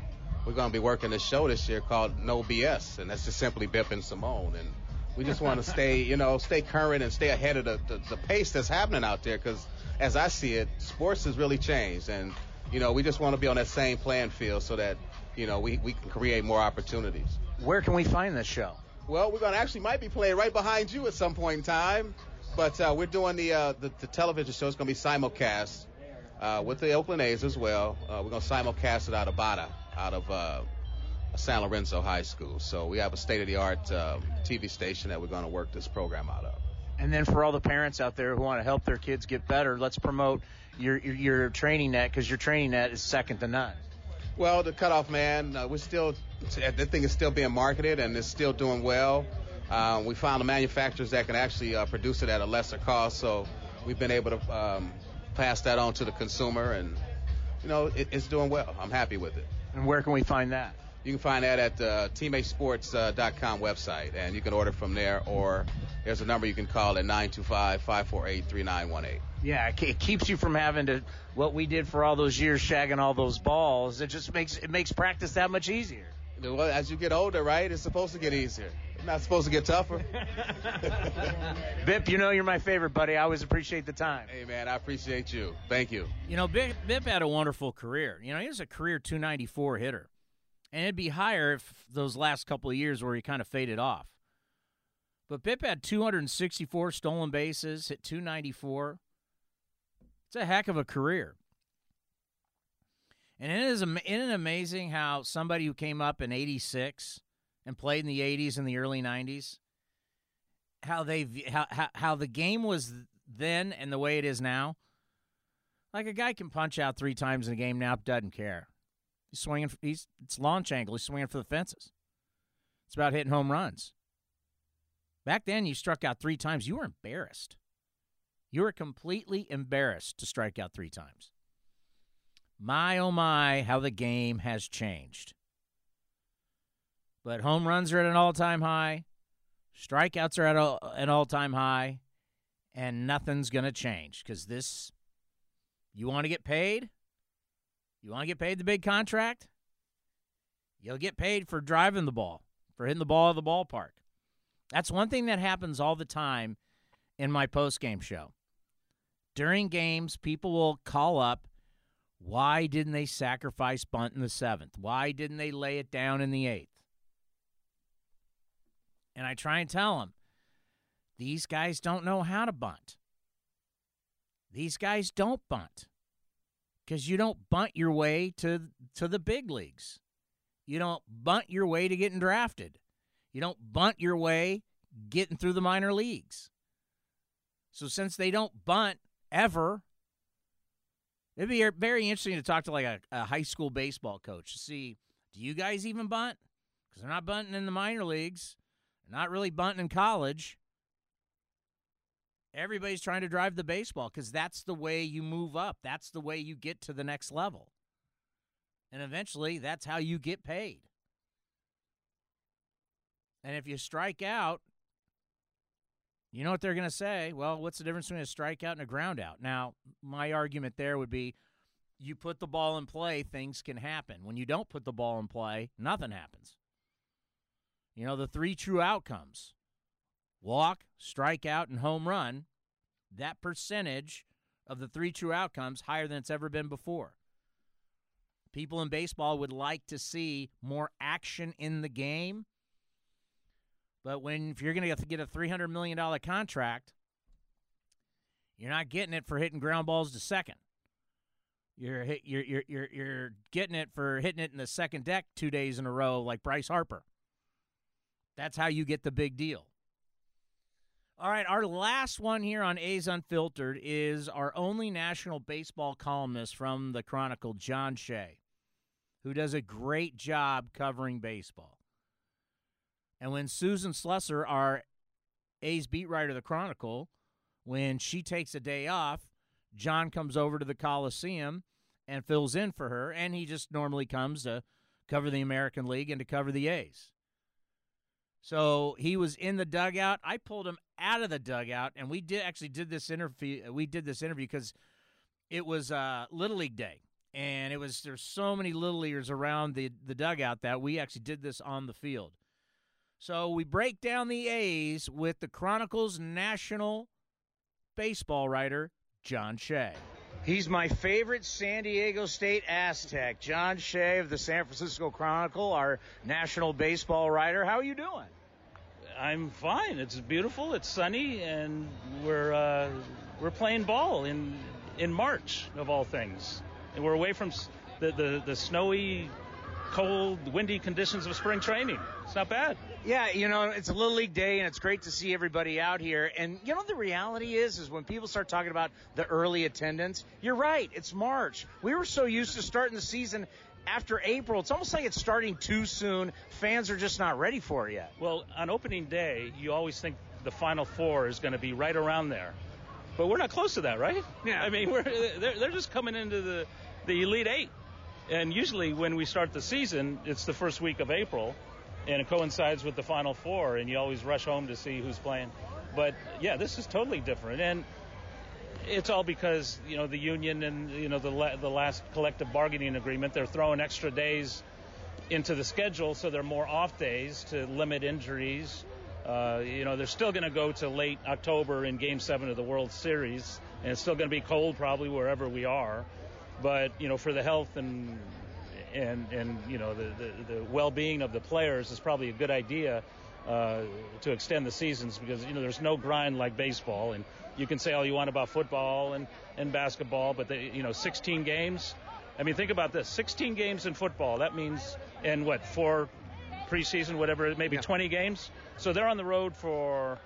we're going to be working a show this year called No BS, and that's just simply Bip and Simone. And we just want to *laughs* stay, you know, stay current and stay ahead of the, the, the pace that's happening out there. Because as I see it, sports has really changed, and you know, we just want to be on that same playing field so that, you know, we, we can create more opportunities. Where can we find this show? Well, we're going to actually might be playing right behind you at some point in time, but uh, we're doing the, uh, the, the television show. It's going to be simulcast uh, with the Oakland A's as well. Uh, we're going to simulcast it out of Bada, out of uh, San Lorenzo High School. So we have a state-of-the-art uh, TV station that we're going to work this program out of. And then for all the parents out there who want to help their kids get better, let's promote your your, your training net because your training net is second to none. Well, the cutoff man, uh, we're still that thing is still being marketed and it's still doing well. Uh, we found the manufacturers that can actually uh, produce it at a lesser cost, so we've been able to um, pass that on to the consumer, and you know it, it's doing well. I'm happy with it. And where can we find that? You can find that at the uh, teamasports.com website, and you can order from there, or there's a number you can call at 925-548-3918. Yeah, it keeps you from having to what we did for all those years, shagging all those balls. It just makes it makes practice that much easier. Well, as you get older, right, it's supposed to get easier. It's not supposed to get tougher. *laughs* *laughs* Bip, you know you're my favorite, buddy. I always appreciate the time. Hey, man, I appreciate you. Thank you. You know, Bip, Bip had a wonderful career. You know, he was a career 294 hitter. And it'd be higher if those last couple of years where he kind of faded off. But Bip had 264 stolen bases, hit 294. It's a heck of a career. And it is, isn't it amazing how somebody who came up in 86 and played in the 80s and the early 90s, how they how, how, how the game was then and the way it is now. Like a guy can punch out three times in a game now, doesn't care. He's swinging. He's it's launch angle. He's swinging for the fences. It's about hitting home runs. Back then, you struck out three times. You were embarrassed. You were completely embarrassed to strike out three times. My oh my, how the game has changed. But home runs are at an all time high, strikeouts are at a, an all time high, and nothing's going to change because this, you want to get paid? You want to get paid the big contract? You'll get paid for driving the ball, for hitting the ball at the ballpark. That's one thing that happens all the time in my post game show. During games, people will call up, why didn't they sacrifice bunt in the seventh? Why didn't they lay it down in the eighth? And I try and tell them, these guys don't know how to bunt. These guys don't bunt because you don't bunt your way to to the big leagues. You don't bunt your way to getting drafted. You don't bunt your way getting through the minor leagues. So since they don't bunt ever, it'd be very interesting to talk to like a, a high school baseball coach to see do you guys even bunt? Because they're not bunting in the minor leagues. They're not really bunting in college. Everybody's trying to drive the baseball because that's the way you move up. That's the way you get to the next level. And eventually, that's how you get paid. And if you strike out, you know what they're going to say? Well, what's the difference between a strikeout and a ground out? Now, my argument there would be you put the ball in play, things can happen. When you don't put the ball in play, nothing happens. You know, the three true outcomes walk, strikeout, and home run, that percentage of the three true outcomes higher than it's ever been before. People in baseball would like to see more action in the game. But when if you're going to get a $300 million contract, you're not getting it for hitting ground balls to second. You're hit, you're, you're you're you're getting it for hitting it in the second deck two days in a row like Bryce Harper. That's how you get the big deal. All right, our last one here on A's Unfiltered is our only national baseball columnist from the Chronicle, John Shea, who does a great job covering baseball. And when Susan Slusser, our A's beat writer of the Chronicle, when she takes a day off, John comes over to the Coliseum and fills in for her, and he just normally comes to cover the American League and to cover the A's. So he was in the dugout. I pulled him out of the dugout, and we did actually did this interview. We did this interview because it was uh, Little League Day, and it was there's so many little leaguers around the the dugout that we actually did this on the field. So we break down the A's with the Chronicle's national baseball writer John Shea. He's my favorite San Diego State Aztec, John Shea of the San Francisco Chronicle, our national baseball writer. How are you doing? I'm fine. It's beautiful. It's sunny, and we're uh, we're playing ball in in March of all things, and we're away from the, the, the snowy, cold, windy conditions of spring training. It's not bad. Yeah, you know, it's a little league day and it's great to see everybody out here. And you know the reality is is when people start talking about the early attendance, you're right, it's March. We were so used to starting the season after April. It's almost like it's starting too soon. Fans are just not ready for it yet. Well, on opening day, you always think the final four is going to be right around there. But we're not close to that, right? Yeah. I mean, we're they're, they're just coming into the the elite 8. And usually when we start the season, it's the first week of April and it coincides with the Final Four, and you always rush home to see who's playing. But yeah, this is totally different, and it's all because you know the union and you know the la- the last collective bargaining agreement. They're throwing extra days into the schedule, so there are more off days to limit injuries. Uh, you know, they're still going to go to late October in Game Seven of the World Series, and it's still going to be cold probably wherever we are. But you know, for the health and and and you know the, the, the well-being of the players is probably a good idea uh, to extend the seasons because you know there's no grind like baseball, and you can say all you want about football and and basketball, but they, you know 16 games. I mean, think about this: 16 games in football. That means and what four preseason, whatever, it maybe yeah. 20 games. So they're on the road for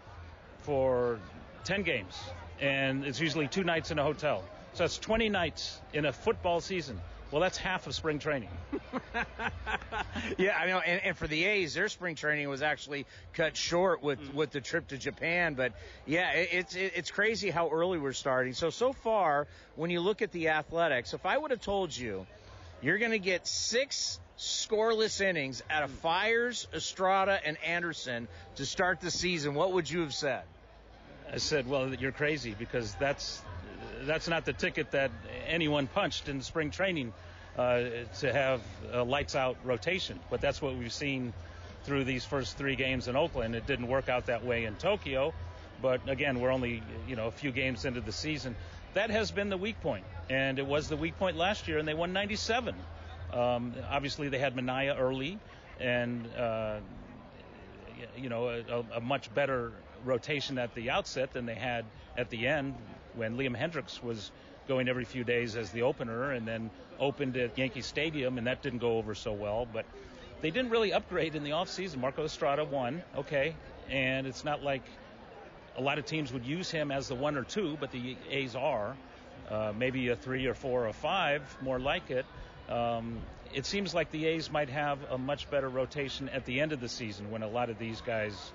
for 10 games, and it's usually two nights in a hotel. So that's 20 nights in a football season. Well, that's half of spring training. *laughs* yeah, I know. And, and, for the A's, their spring training was actually cut short with mm. with the trip to Japan. But yeah, it, it's it, it's crazy how early we're starting. So so far, when you look at the Athletics, if I would have told you you're going to get six scoreless innings out of mm. Fiers, Estrada, and Anderson to start the season, what would you have said? I said, well, you're crazy because that's that's not the ticket that anyone punched in spring training uh, to have a lights out rotation. But that's what we've seen through these first three games in Oakland. It didn't work out that way in Tokyo, but again, we're only you know a few games into the season. That has been the weak point, and it was the weak point last year, and they won 97. Um, obviously, they had Manaea early, and uh, you know a, a much better rotation at the outset than they had at the end when Liam Hendriks was going every few days as the opener and then opened at Yankee Stadium, and that didn't go over so well. But they didn't really upgrade in the offseason. Marco Estrada won, okay, and it's not like a lot of teams would use him as the one or two, but the A's are. Uh, maybe a three or four or five, more like it. Um, it seems like the A's might have a much better rotation at the end of the season when a lot of these guys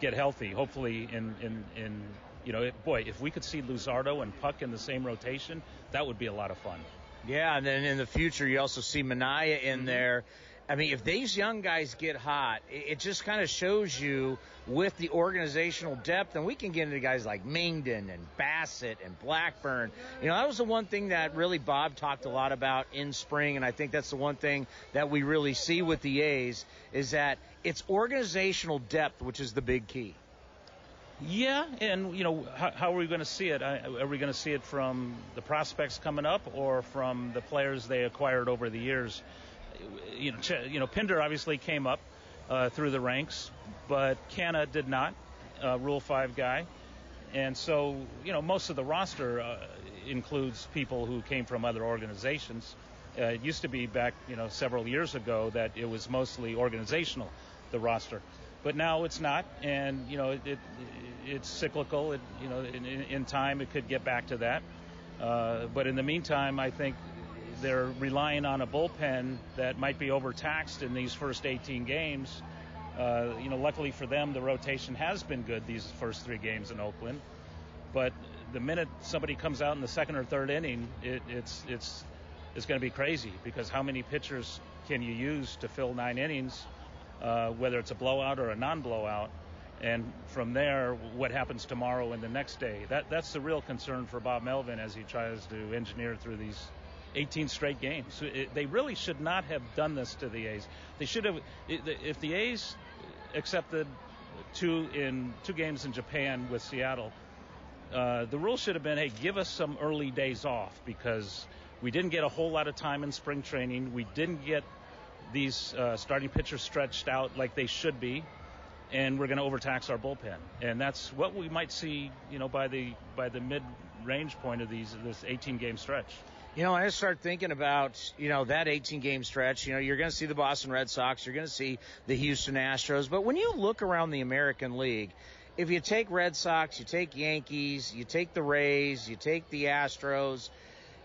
get healthy. Hopefully, in in in you know, boy, if we could see Luzardo and Puk in the same rotation, that would be a lot of fun. Yeah, and then in the future, you also see Manaea in mm-hmm. there. I mean, if these young guys get hot, it just kind of shows you with the organizational depth, and we can get into guys like Mengden and Bassitt and Blackburn. You know, that was the one thing that really Bob talked a lot about in spring, and I think that's the one thing that we really see with the A's is that it's organizational depth, which is the big key. Yeah, and you know, how, how are we going to see it? Are we going to see it from the prospects coming up, or from the players they acquired over the years? You know, you know, Pinder obviously came up uh, through the ranks, but Canha did not, uh, Rule Five guy, and so you know, most of the roster uh, includes people who came from other organizations. Uh, it used to be back, you know, several years ago that it was mostly organizational, the roster but now it's not, and you know it, it it's cyclical. It, you know, in, in, time it could get back to that. Uh, but in the meantime, I think they're relying on a bullpen that might be overtaxed in these first 18 games. Uh, you know, luckily for them, the rotation has been good these first three games in Oakland. But the minute somebody comes out in the second or third inning, it, it's it's it's going to be crazy because how many pitchers can you use to fill nine innings? Uh, whether it's a blowout or a non-blowout. And from there, what happens tomorrow and the next day? That that's the real concern for Bob Melvin as he tries to engineer through these 18 straight games. They really should not have done this to the A's. They should have. If the A's accepted two in two games in Japan with Seattle, uh, the rule should have been, hey, give us some early days off because we didn't get a whole lot of time in spring training. We didn't get these uh, starting pitchers stretched out like they should be, and we're going to overtax our bullpen. And that's what we might see, you know, by the by the mid-range point of these this 18-game stretch. You know, I start thinking about, you know, that 18 game stretch. You know, you're going to see the Boston Red Sox, you're going to see the Houston Astros. But when you look around the American League, if you take Red Sox, you take Yankees, you take the Rays, you take the Astros,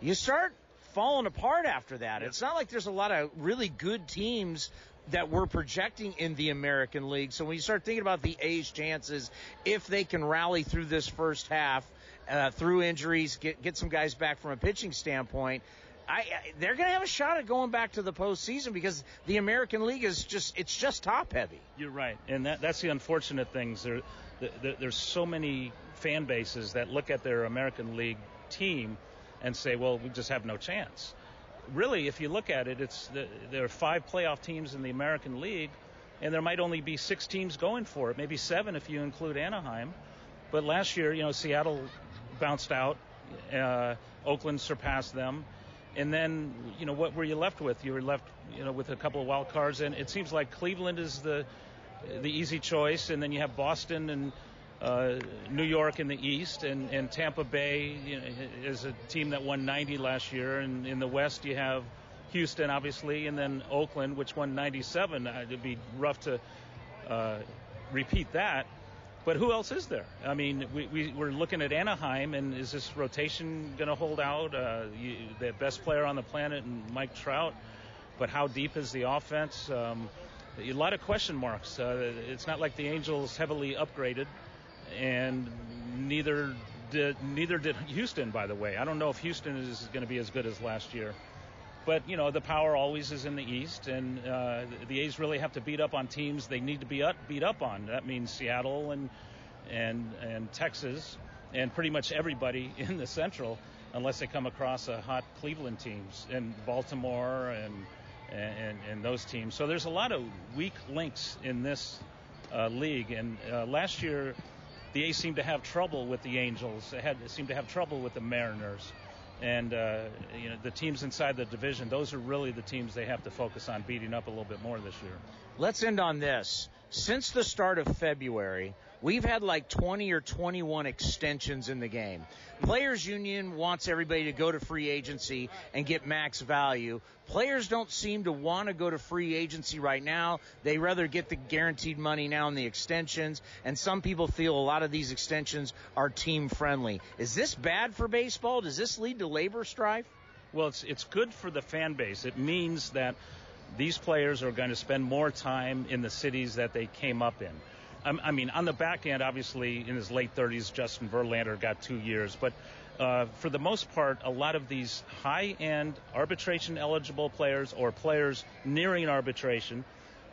you start fallen apart after that. It's not like there's a lot of really good teams that we're projecting in the American League. So when you start thinking about the A's chances, if they can rally through this first half, uh, through injuries, get get some guys back from a pitching standpoint. I, they're going to have a shot at going back to the postseason because the American League is just it's just top heavy. You're right, and that, that's the unfortunate things. There, there, there's so many fan bases that look at their American League team and say, well, we just have no chance. Really, if you look at it, it's the, there are five playoff teams in the American League, and there might only be six teams going for it, maybe seven if you include Anaheim. But last year, you know, Seattle bounced out, uh, Oakland surpassed them, And then, you know, what were you left with? You were left, you know, with a couple of wild cards, and it seems like Cleveland is the the easy choice, and then you have Boston and uh, New York in the East, and, and Tampa Bay you know, is a team that won 90 last year, and in the West you have Houston, obviously, and then Oakland, which won 97. Uh, it'd be rough to uh, repeat that. But who else is there? I mean, we, we, we're looking at Anaheim, and is this rotation going to hold out? Uh, you, the best player on the planet, and Mike Trout. But how deep is the offense? Um, a lot of question marks. Uh, it's not like the Angels heavily upgraded, and neither did neither did Houston. By the way, I don't know if Houston is going to be as good as last year. But you know the power always is in the East, and uh, the A's really have to beat up on teams they need to be up, beat up on. That means Seattle and and and Texas, and pretty much everybody *laughs* in the Central, unless they come across a hot Cleveland teams and Baltimore and and, and those teams. So there's a lot of weak links in this uh, league. And uh, last year, the A's seemed to have trouble with the Angels. They had seemed to have trouble with the Mariners and uh, you know the teams inside the division. Those are really the teams they have to focus on beating up a little bit more this year. Let's end on this. Since the start of February, We've had like 20 or 21 extensions in the game. Players Union wants everybody to go to free agency and get max value. Players don't seem to want to go to free agency right now. They rather get the guaranteed money now in the extensions. And some people feel a lot of these extensions are team friendly. Is this bad for baseball? Does this lead to labor strife? Well, it's it's good for the fan base. It means that these players are going to spend more time in the cities that they came up in. I mean, on the back end, obviously, in his late 30s, Justin Verlander got two years. But uh, for the most part, a lot of these high-end arbitration-eligible players or players nearing arbitration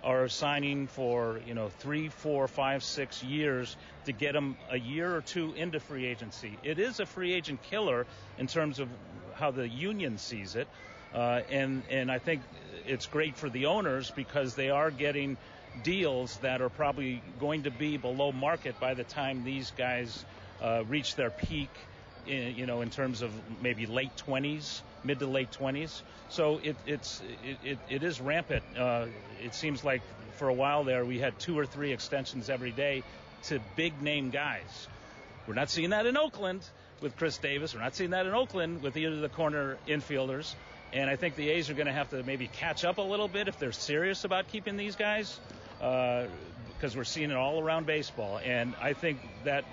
are signing for you know three, four, five, six years to get them a year or two into free agency. It is a free agent killer in terms of how the union sees it, uh, and and I think it's great for the owners because they are getting deals that are probably going to be below market by the time these guys uh, reach their peak, in, you know, in terms of maybe late 20s, mid to late 20s. So it, it's it, it, it is rampant. Uh, it seems like for a while there we had two or three extensions every day to big name guys. We're not seeing that in Oakland with Khris Davis. We're not seeing that in Oakland with either of the corner infielders. And I think the A's are going to have to maybe catch up a little bit if they're serious about keeping these guys because uh, we're seeing it all around baseball. And I think that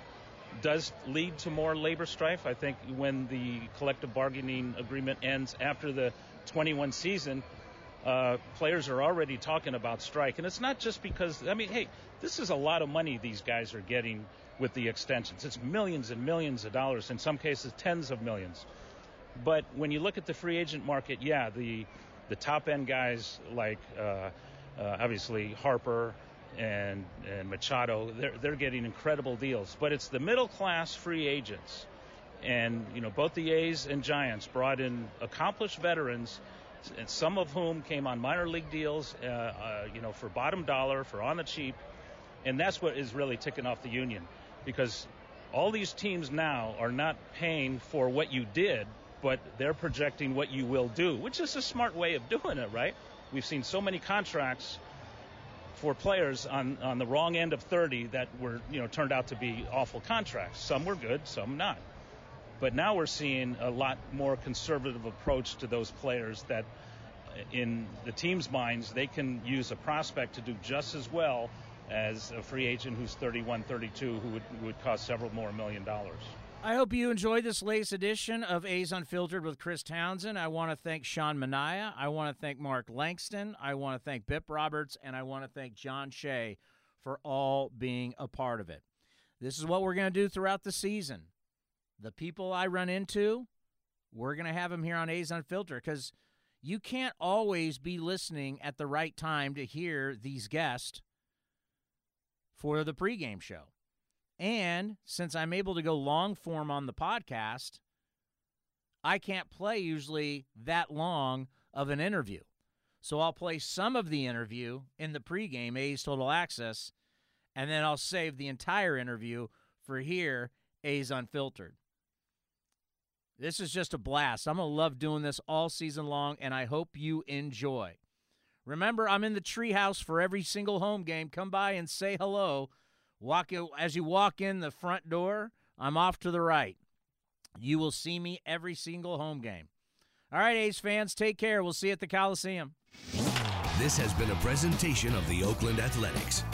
does lead to more labor strife. I think when the collective bargaining agreement ends after the 21 season, uh, players are already talking about strike. And it's not just because, I mean, hey, this is a lot of money these guys are getting with the extensions. It's millions and millions of dollars, in some cases, tens of millions. But when you look at the free agent market, yeah, the the top end guys like uh, uh, obviously Harper and and Machado, they're they're getting incredible deals. But it's the middle class free agents, and you know both the A's and Giants brought in accomplished veterans, and some of whom came on minor league deals, uh, uh, you know, for bottom dollar, for on the cheap, and that's what is really ticking off the union, because all these teams now are not paying for what you did, but they're projecting what you will do, which is a smart way of doing it, right? We've seen so many contracts for players on, on the wrong end of 30 that were, you know, turned out to be awful contracts. Some were good, some not. But now we're seeing a lot more conservative approach to those players that in the team's minds, they can use a prospect to do just as well as a free agent who's 31, 32, who would, would cost several more million dollars. I hope you enjoyed this latest edition of A's Unfiltered with Chris Townsend. I want to thank Sean Manaea. I want to thank Mark Langston. I want to thank Bip Roberts. And I want to thank John Shea for all being a part of it. This is what we're going to do throughout the season. The people I run into, we're going to have them here on A's Unfiltered because you can't always be listening at the right time to hear these guests for the pregame show. And since I'm able to go long form on the podcast, I can't play usually that long of an interview. So I'll play some of the interview in the pregame, A's Total Access, and then I'll save the entire interview for here, A's Unfiltered. This is just a blast. I'm going to love doing this all season long, and I hope you enjoy. Remember, I'm in the treehouse for every single home game. Come by and say hello. Walk as you walk in the front door. I'm off to the right. You will see me every single home game. All right, A's fans, take care. We'll see you at the Coliseum. This has been a presentation of the Oakland Athletics.